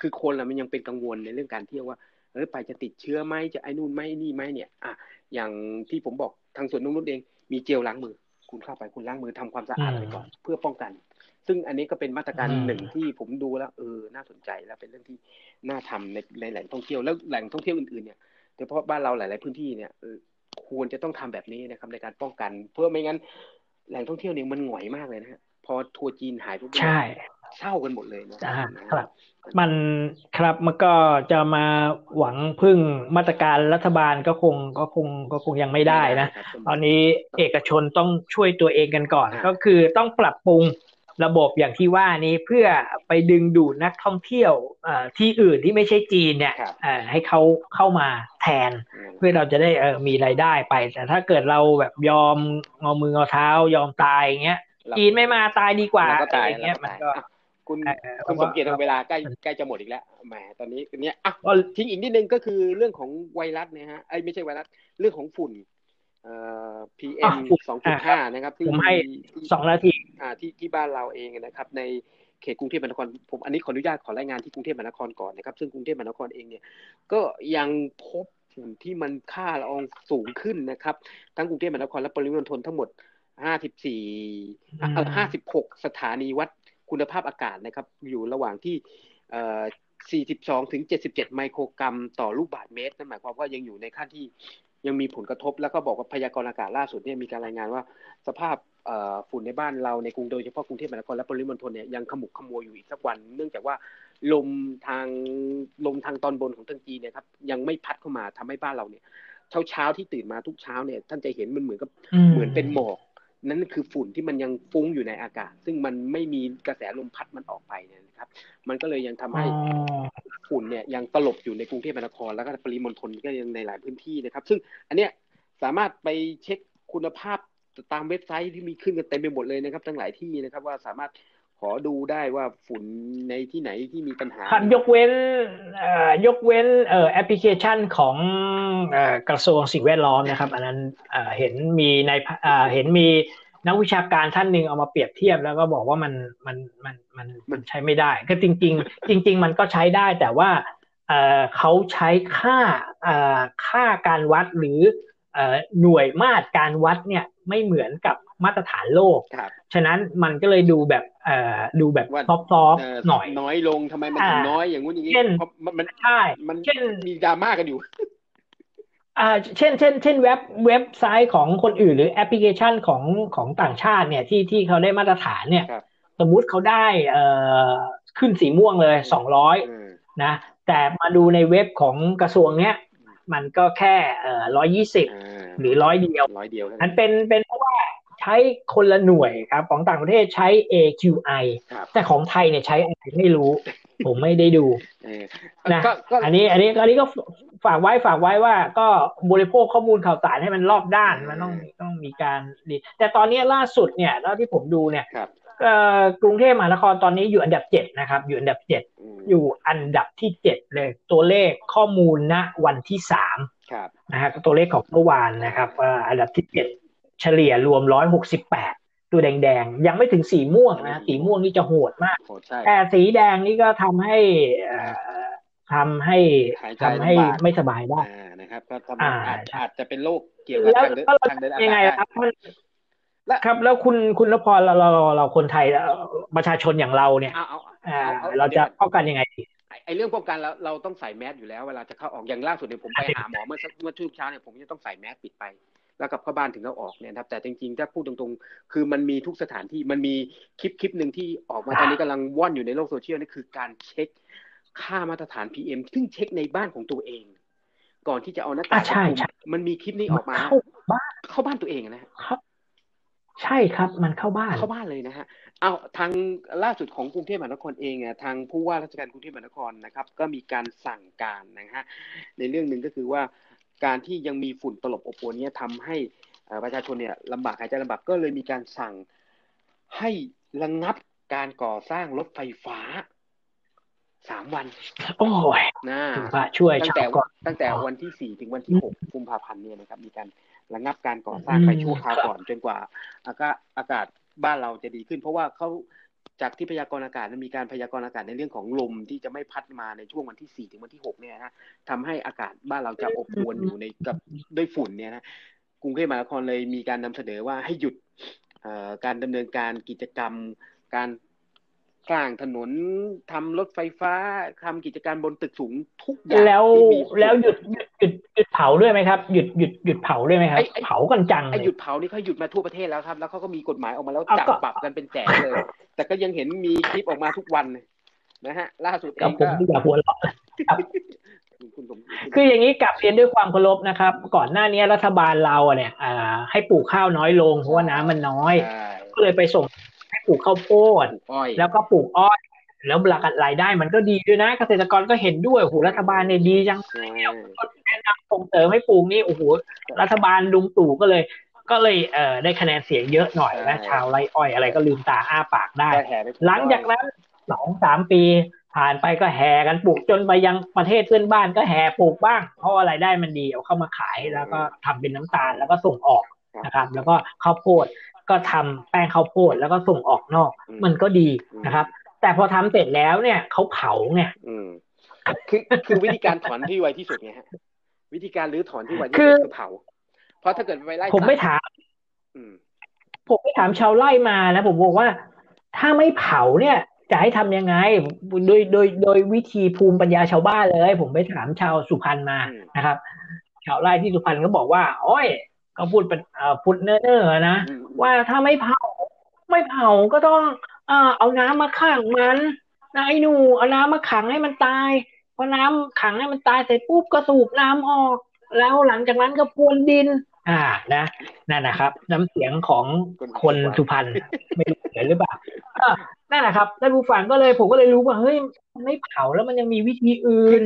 คือคนเรามันยังเป็นกังวลในเรื่องการเที่ยวว่าเออไปจะติดเชื้อไหมจะไอ้นู่นไหมนี่ไหมเนี่ย อะอย่างที่ผมบอกทางสวนนุ่นเอง มีเจลล้างมือ คุณเข้าไปคุณล้างมือทำความสะอาดไปก่อน เพื่อป้องกัน ซึ่งอันนี้ก็เป็นมาตรการหนึ่งที่ผมดูแล้วเออน่าสนใจแล้วเป็นเรื่องที่น่าทำในในแหล่งท่องเที่ยวแล้วแหล่งท่องเที่ยวอื่นๆเนี่ยโดยเฉพาะบ้านเราหลาย ๆ พื้นที่เนี่ยควรจะต้องทำแบบนี้นะครับในการป้องกัน เพื่อไม่งั้นแหล่งท่องเที่ยวเนี่ยมันหงอยมากเลยนะฮะพอทัวร์จีนหายปุ๊บใช่ เศร้ากันหมดเลยนะครับ มันครับมันก็จะมาหวังพึ่งมาตรการรัฐบาลก็คงก็คงก็คงยังไม่ได้นะตอนนี้เอกชนต้องช่วยตัวเองกันก่อน ก็คือต้องปรับปรุงระบบอย่างที่ว่านี้เพื่อไปดึงดูดนักท่องเที่ยวที่อื่นที่ไม่ใช่จีนเนี่ยให้เขาเข้ามาแทน เพื่อเราจะได้มีรายได้ไป แต่ถ้าเกิดเราแบบยอมงอมืองอเท้ายอมตายอย่างเงี้ยจีนไม่มาตายดีกว่าอย่างเงี้ยมันก็ คุณคุณสมเกียรติเวลาใกล้ใกล้จะหมดอีกแล้วแหมตอนนี้เนี้ยอะทิ้งอีกนิดนึงก็คือเรื่องของไวรัสเนี่ยฮะไอ้ไม่ใช่ไวรัสเรื่องของฝุ่นเอ่อ PM สองจุดห้านะครับที่ผมให้สองนาทีอ่าที่ที่บ้านเราเองนะครับ ในเขตกรุงเทพมหานครผมอันนี้ขออนุญาตขอรายงานที่กรุงเทพมหานครก่อนนะครับ ซึ่งกรุงเทพมหานครเองเนี่ย ก็ยังพบฝุ่นที่มันค่าละอองสูงขึ้นนะครับ ทั้งกรุงเทพมหานครและปริมณฑลทั้งหมดห้าสิบสี่ห้าสิบหกสถานีวัด คุณภาพอากาศนะครับ อยู่ระหว่างที่ 42 ถึง 77 ไมโครกรัมต่อลูกบาศก์เมตร นั่นหมายความว่ายังอยู่ในขั้นที่ยังมีผลกระทบ แล้วก็บอกว่าพยากรณ์อากาศล่าสุดเนี่ยมีการรายงานว่า สภาพฝุ่นในบ้านเราในกรุงโดยเฉพาะกรุงเทพมหานครและปริมณฑลเนี่ยยังขมุกขมัวอยู่อีกสักวัน เนื่องจากว่าลมทางลมทางตอนบนของทางจีนเนี่ยครับยังไม่พัดเข้ามาทำให้บ้านเราเนี่ยเช้าเช้าที่ตื่นมาทุกเช้าเนี่ยท่านจะเห็นมันเหมือนกับเหมือนเป็นหมอก นั่นคือฝุ่นที่มันยังฟุ้งอยู่ในอากาศ ซึ่งมันไม่มีกระแสลมพัดมันออกไปเนี่ยนะครับ มันก็เลยยังทำให้ฝุ่นเนี่ยยังตลบอยู่ในกรุงเทพมหานครแล้วก็ปริมณฑลก็ยังในหลายพื้นที่นะครับ ซึ่งอันเนี้ยสามารถไปเช็คคุณภาพตามเว็บไซต์ที่มีขึ้นกันเต็มไปหมดเลยนะครับ ทั้งหลายที่นะครับว่าสามารถ ขอดูได้ว่าฝุ่นในที่ไหนที่มีปัญหา ครับยกเว้นเอ่อยกเว้นเอ่อแอปพลิเคชันของเอ่อกระทรวงสิ่งแวดล้อมนะครับ อันนั้นเอ่อเห็นมีในเอ่อเห็นมีนักวิชาการท่านหนึ่งเอามาเปรียบเทียบแล้วก็บอกว่ามันมันมันมันมันใช้ไม่ได้ ก็จริง ๆ จริง ๆ มันก็ใช้ได้แต่ว่าเอ่อเขาใช้ค่าเอ่อค่าการวัดหรือเอ่อหน่วยมาตรการวัดเนี่ยไม่เหมือนกับ มาตรฐานโลก ฉะนั้นมันก็เลยดูแบบเอ่อดูแบบซอฟต์หน่อย น้อยลงทำไมมันถึงน้อยอย่างงู้นอย่างนี้เช่นมันใช่มันเช่นมีดราม่ากันอยู่อ่าเช่นเช่นเช่นเว็บเว็บไซต์ของคนอื่นหรือแอปพลิเคชันของของต่างชาติเนี่ยที่ที่เขาได้มาตรฐานเนี่ย สมมุติเขาได้เอ่อขึ้นสีม่วงเลยสองร้อยนะแต่มาดูในเว็บของกระทรวงเนี้ยมันก็แค่เอ่อร้อยยี่สิบหรือร้อยเดียวร้อยเดียวอันเป็นเป็นเพราะว่าใช้คนละหน่วยครับ ของต่างประเทศใช้ AQI แต่ของไทยเนี่ยใช้อะไรไม่รู้ ผมไม่ได้ดูนะอันนี้ อันนี้อันนี้ก็ฝากไว้ฝากไว้ว่า ก็บริโภคข้อมูลข่าวสารให้มันรอบด้านมันต้องต้องมีการดีแต่ตอนนี้ล่าสุดเนี่ยแล้วที่ผมดูเนี่ยกรุงเทพมหานครตอนนี้อยู่อันดับเจ็ดนะครับ อยู่อันดับเจ็ดอยู่อันดับที่เจ็ดเลย ตัวเลขข้อมูลณวันที่สามนะฮะตัวเลขของเมื่อวานนะครับอันดับที่เจ็ด เฉลี่ยรวมร้อยหกสิบแปดตัวแดงๆ ยังไม่ถึงสีม่วงนะ สีม่วงนี่จะโหดมาก แต่สีแดงนี่ก็ทำให้ทำให้ทำให้ไม่สบายได้นะครับก็ทำอาจอาจจะเป็นโรคเกี่ยวกับทางเดินทางเดินอากาศยังไงครับครับ แล้วคุณคุณนพรเราเราเราคนไทยประชาชนอย่างเราเนี่ยเราจะป้องกันยังไงไอ้เรื่องป้องกันเราเราต้องใส่แมสอยู่แล้วเวลาจะเข้าออกอย่างล่าสุดเนี่ยผมไปหาหมอเมื่อเมื่อช่วงเช้าเนี่ยผมจะต้องใส่แมสปิดไป แล้วกับเข้าบ้านถึงเขาออกเนี่ยครับ แต่จริงๆถ้าพูดตรงๆ คือมันมีทุกสถานที่มันมีคลิปคลิปหนึ่งที่ออกมาตอนนี้กำลังว่อนอยู่ในโลกโซเชียลนี่คือการเช็คค่ามาตรฐาน PM ซึ่งเช็คในบ้านของตัวเอง ก่อนที่จะเอาหน้ากากคุมมันมีคลิปนี้ออกมาเข้าบ้านเข้าบ้านตัวเองนะใช่ครับมันเข้าบ้านเข้าบ้านเลยนะฮะเอาทางล่าสุดของกรุงเทพมหานครเองอะทางผู้ว่าราชการกรุงเทพมหานครนะครับ ก็มีการสั่งการนะฮะในเรื่องหนึ่งก็คือว่า การที่ยังมีฝุ่นตลบอบอวนนี้ทำให้ประชาชนเนี่ยลำบากหายใจลำบากก็เลยมีการสั่งให้ระงงับการก่อสร้างรถไฟฟ้าสามวัน โอ้ยนะช่วยตั้งแต่ตั้งแต่วันที่สี่ถึงวันที่หกกุมภาพันธ์เนี่ยนะครับ มีการระงับการก่อสร้างไปชั่วคราวก่อนจนกว่า อากาศอากาศบ้านเราจะดีขึ้น เพราะว่าเขา จากที่พยากรณ์อากาศมีการพยากรณ์อากาศในเรื่องของลมที่จะไม่พัดมาในช่วงวันที่สี่ถึงวันที่หกเนี่ยนะทำให้อากาศบ้านเราจะอบอวนอยู่ในกับด้วยฝุ่นเนี่ยนะกรุงเทพมหานครเลยมีการนำเสนอว่าให้หยุดการดำเนินการกิจกรรม การ สร้างถนนทำรถไฟฟ้าทำกิจการบนตึกสูงทุกอย่างแล้วแล้วหยุดหยุดหยุดหยุดเผาด้วยไหมครับ หยุดหยุดหยุดเผาด้วยไหมครับเผากันจังไอ้หยุดเผานี่เขาหยุดมาทั่วประเทศแล้วครับ แล้วเขาก็มีกฎหมายออกมาแล้วจับปรับกันเป็นแสนเลย แต่ก็ยังเห็นมีคลิปออกมาทุกวันนะฮะ ล่าสุดเองก็ผมอยากหัวเราะคืออย่างนี้กลับเรียนด้วยความเคารพนะครับ ก่อนหน้านี้รัฐบาลเราเนี่ยให้ปลูกข้าวน้อยลงเพราะว่าน้ำมันน้อย ก็เลยไปส่งให้ ปลูกข้าวโพดแล้วก็ปลูกอ้อยแล้วหลักรายได้มันก็ดีด้วยนะ เกษตรกรก็เห็นด้วยโอ้โหรัฐบาลเนี่ยดีจังเนี่ยแนะนำส่งเสริมให้ปลูกนี่โอ้โหรัฐบาลลุงตู่ก็เลย ก็เลยเอ่อได้คะแนนเสียงเยอะหน่อยนะชาวไรอ้อยอะไรก็ลืมตาอ้าปากได้ หลังจากนั้นสองสามปีผ่านไปก็แห่กันปลูกจนไปยังประเทศเพื่อนบ้านก็แห่ปลูกบ้าง เพราะอะไรได้มันดีเอาเข้ามาขายแล้วก็ทำเป็นน้ำตาลแล้วก็ส่งออกนะครับ แล้วก็ข้าวโพด ก็ทำแป้งข้าวโพดแล้วก็ส่งออกนอก มันก็ดีนะครับ แต่พอทำเสร็จแล้วเนี่ยเขาเผาไงคือคือวิธีการถอนที่ไวที่สุดไงฮะวิธีการรื้อถอนที่ไวที่สุดคือเผา เพราะถ้าเกิดไปไล่ผมไม่ถามผมไม่ถามชาวไร่มาแล้วผมบอกว่า ถ้าไม่เผาเนี่ย จะให้ทำยังไง โดยโดยโดยวิธีภูมิปัญญาชาวบ้านเลย ผมไปถามชาวสุพรรณมานะครับ ชาวไร่ที่สุพรรณก็บอกว่า โอ้ย เขาพูดเป็นพูดเน้อๆนะว่าถ้าไม่เผา ไม่เผาก็ต้องเอาน้ำมาขังมันนายหนูเอาน้ำมาขังให้มันตายพอน้ำขังให้มันตายเสร็จปุ๊บก็สูบน้ำออก แล้วหลังจากนั้นก็พรวนดิน อ่านะนั่นนะครับ น้ำเสียงของคนสุพรรณไม่รู้เห็นหรือเปล่านั่นแหละครับท่านผู้ฟังก็เลยผมก็เลยรู้ว่าเฮ้ยมันไม่เผาแล้วมันยังมีวิธีอื่น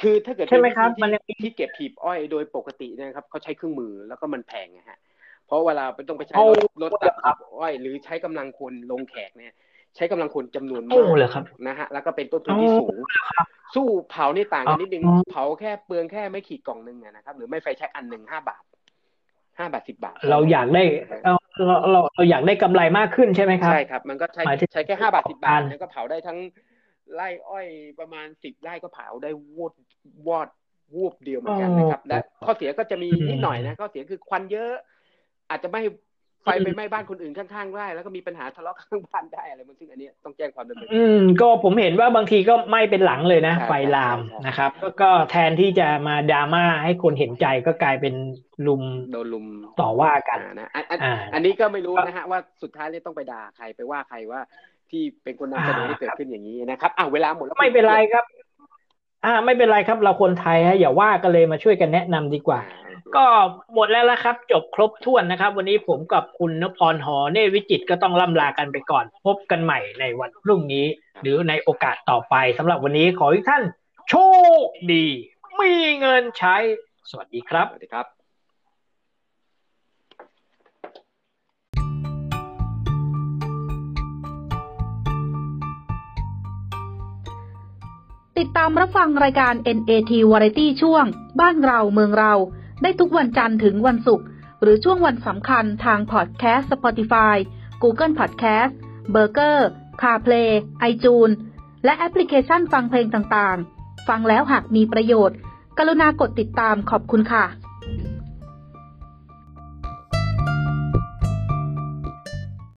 คือคือถ้าเกิดใช่ไหมครับมันที่เก็บหีบอ้อยโดยปกตินะครับเขาใช้เครื่องมือแล้วก็มันแพงนะฮะเพราะเวลาไปต้องไปใช้รถตัดหีบอ้อย หรือใช้กำลังคนลงแขกเนี่ย ใช้กำลังคนจำนวนมากนะฮะแล้วก็เป็นต้นทุนที่สูง สู้เผานี่ต่างกันนิดนึงเผาแค่เปลืองแค่ไม่ขีดกล่องหนึ่งนะครับ หรือไม่ไฟแช็กอันหนึ่งห้าบาทห้าบาทสิบบาท เราอยากได้เราเราเราอยากได้กำไรมากขึ้นใช่ไหมครับใช่ครับ มันก็ใช้ใช้แค่ห้าบาทสิบบาทแล้วก็เผาได้ทั้งไร่อ้อยประมาณสิบไร่ก็เผาได้วอด วอดวูบเดียวเหมือนกันนะครับ และข้อเสียก็จะมีนิดหน่อยนะข้อเสียคือควันเยอะ อาจจะไม่ไฟไปไหม้บ้านคนอื่นข้างๆได้แล้วก็มีปัญหาทะเลาะข้างบ้านได้อะไรมันซึ่งอันนี้ต้องแจ้งความดำเนินอืมก็ผมเห็นว่าบางทีก็ไหม้เป็นหลังเลยนะ ไฟลามนะครับ ก็แทนที่จะมาดราม่าให้คนเห็นใจก็กลายเป็นลุมโดนลุมต่อว่ากันนะอันนี้ก็ไม่รู้นะฮะว่าสุดท้ายเลยต้องไปด่าใครไปว่าใครว่าที่เป็นคนนำเสนอที่เกิดขึ้นอย่างนี้นะครับอ้าวเวลาหมดแล้วไม่เป็นไรครับ อ่าไม่เป็นไรครับเราคนไทยฮะอย่าว่ากันเลยมาช่วยกันแนะนำดีกว่า ก็หมดแล้วละครับ จบครบถ้วนนะครับ วันนี้ผมกับคุณนพรหอเนวิจิตก็ต้องล่ำลากันไปก่อน พบกันใหม่ในวันพรุ่งนี้ หรือในโอกาสต่อไปสำหรับวันนี้ขอให้ท่าน โชคดี มีเงินใช้ สวัสดีครับสวัสดีครับ ติดตามรับฟังรายการ NAT Variety ช่วง บ้านเราเมืองเรา ได้ทุกวันจันทร์ถึงวันศุกร์ หรือช่วงวันสำคัญทางพอดแคสต์ Spotify Google Podcast b u r g e r CarPlay iTunes และแอปพลิเคชันฟังเพลงต่างๆ ฟังแล้วหากมีประโยชน์ กรุณากดติดตามขอบคุณค่ะ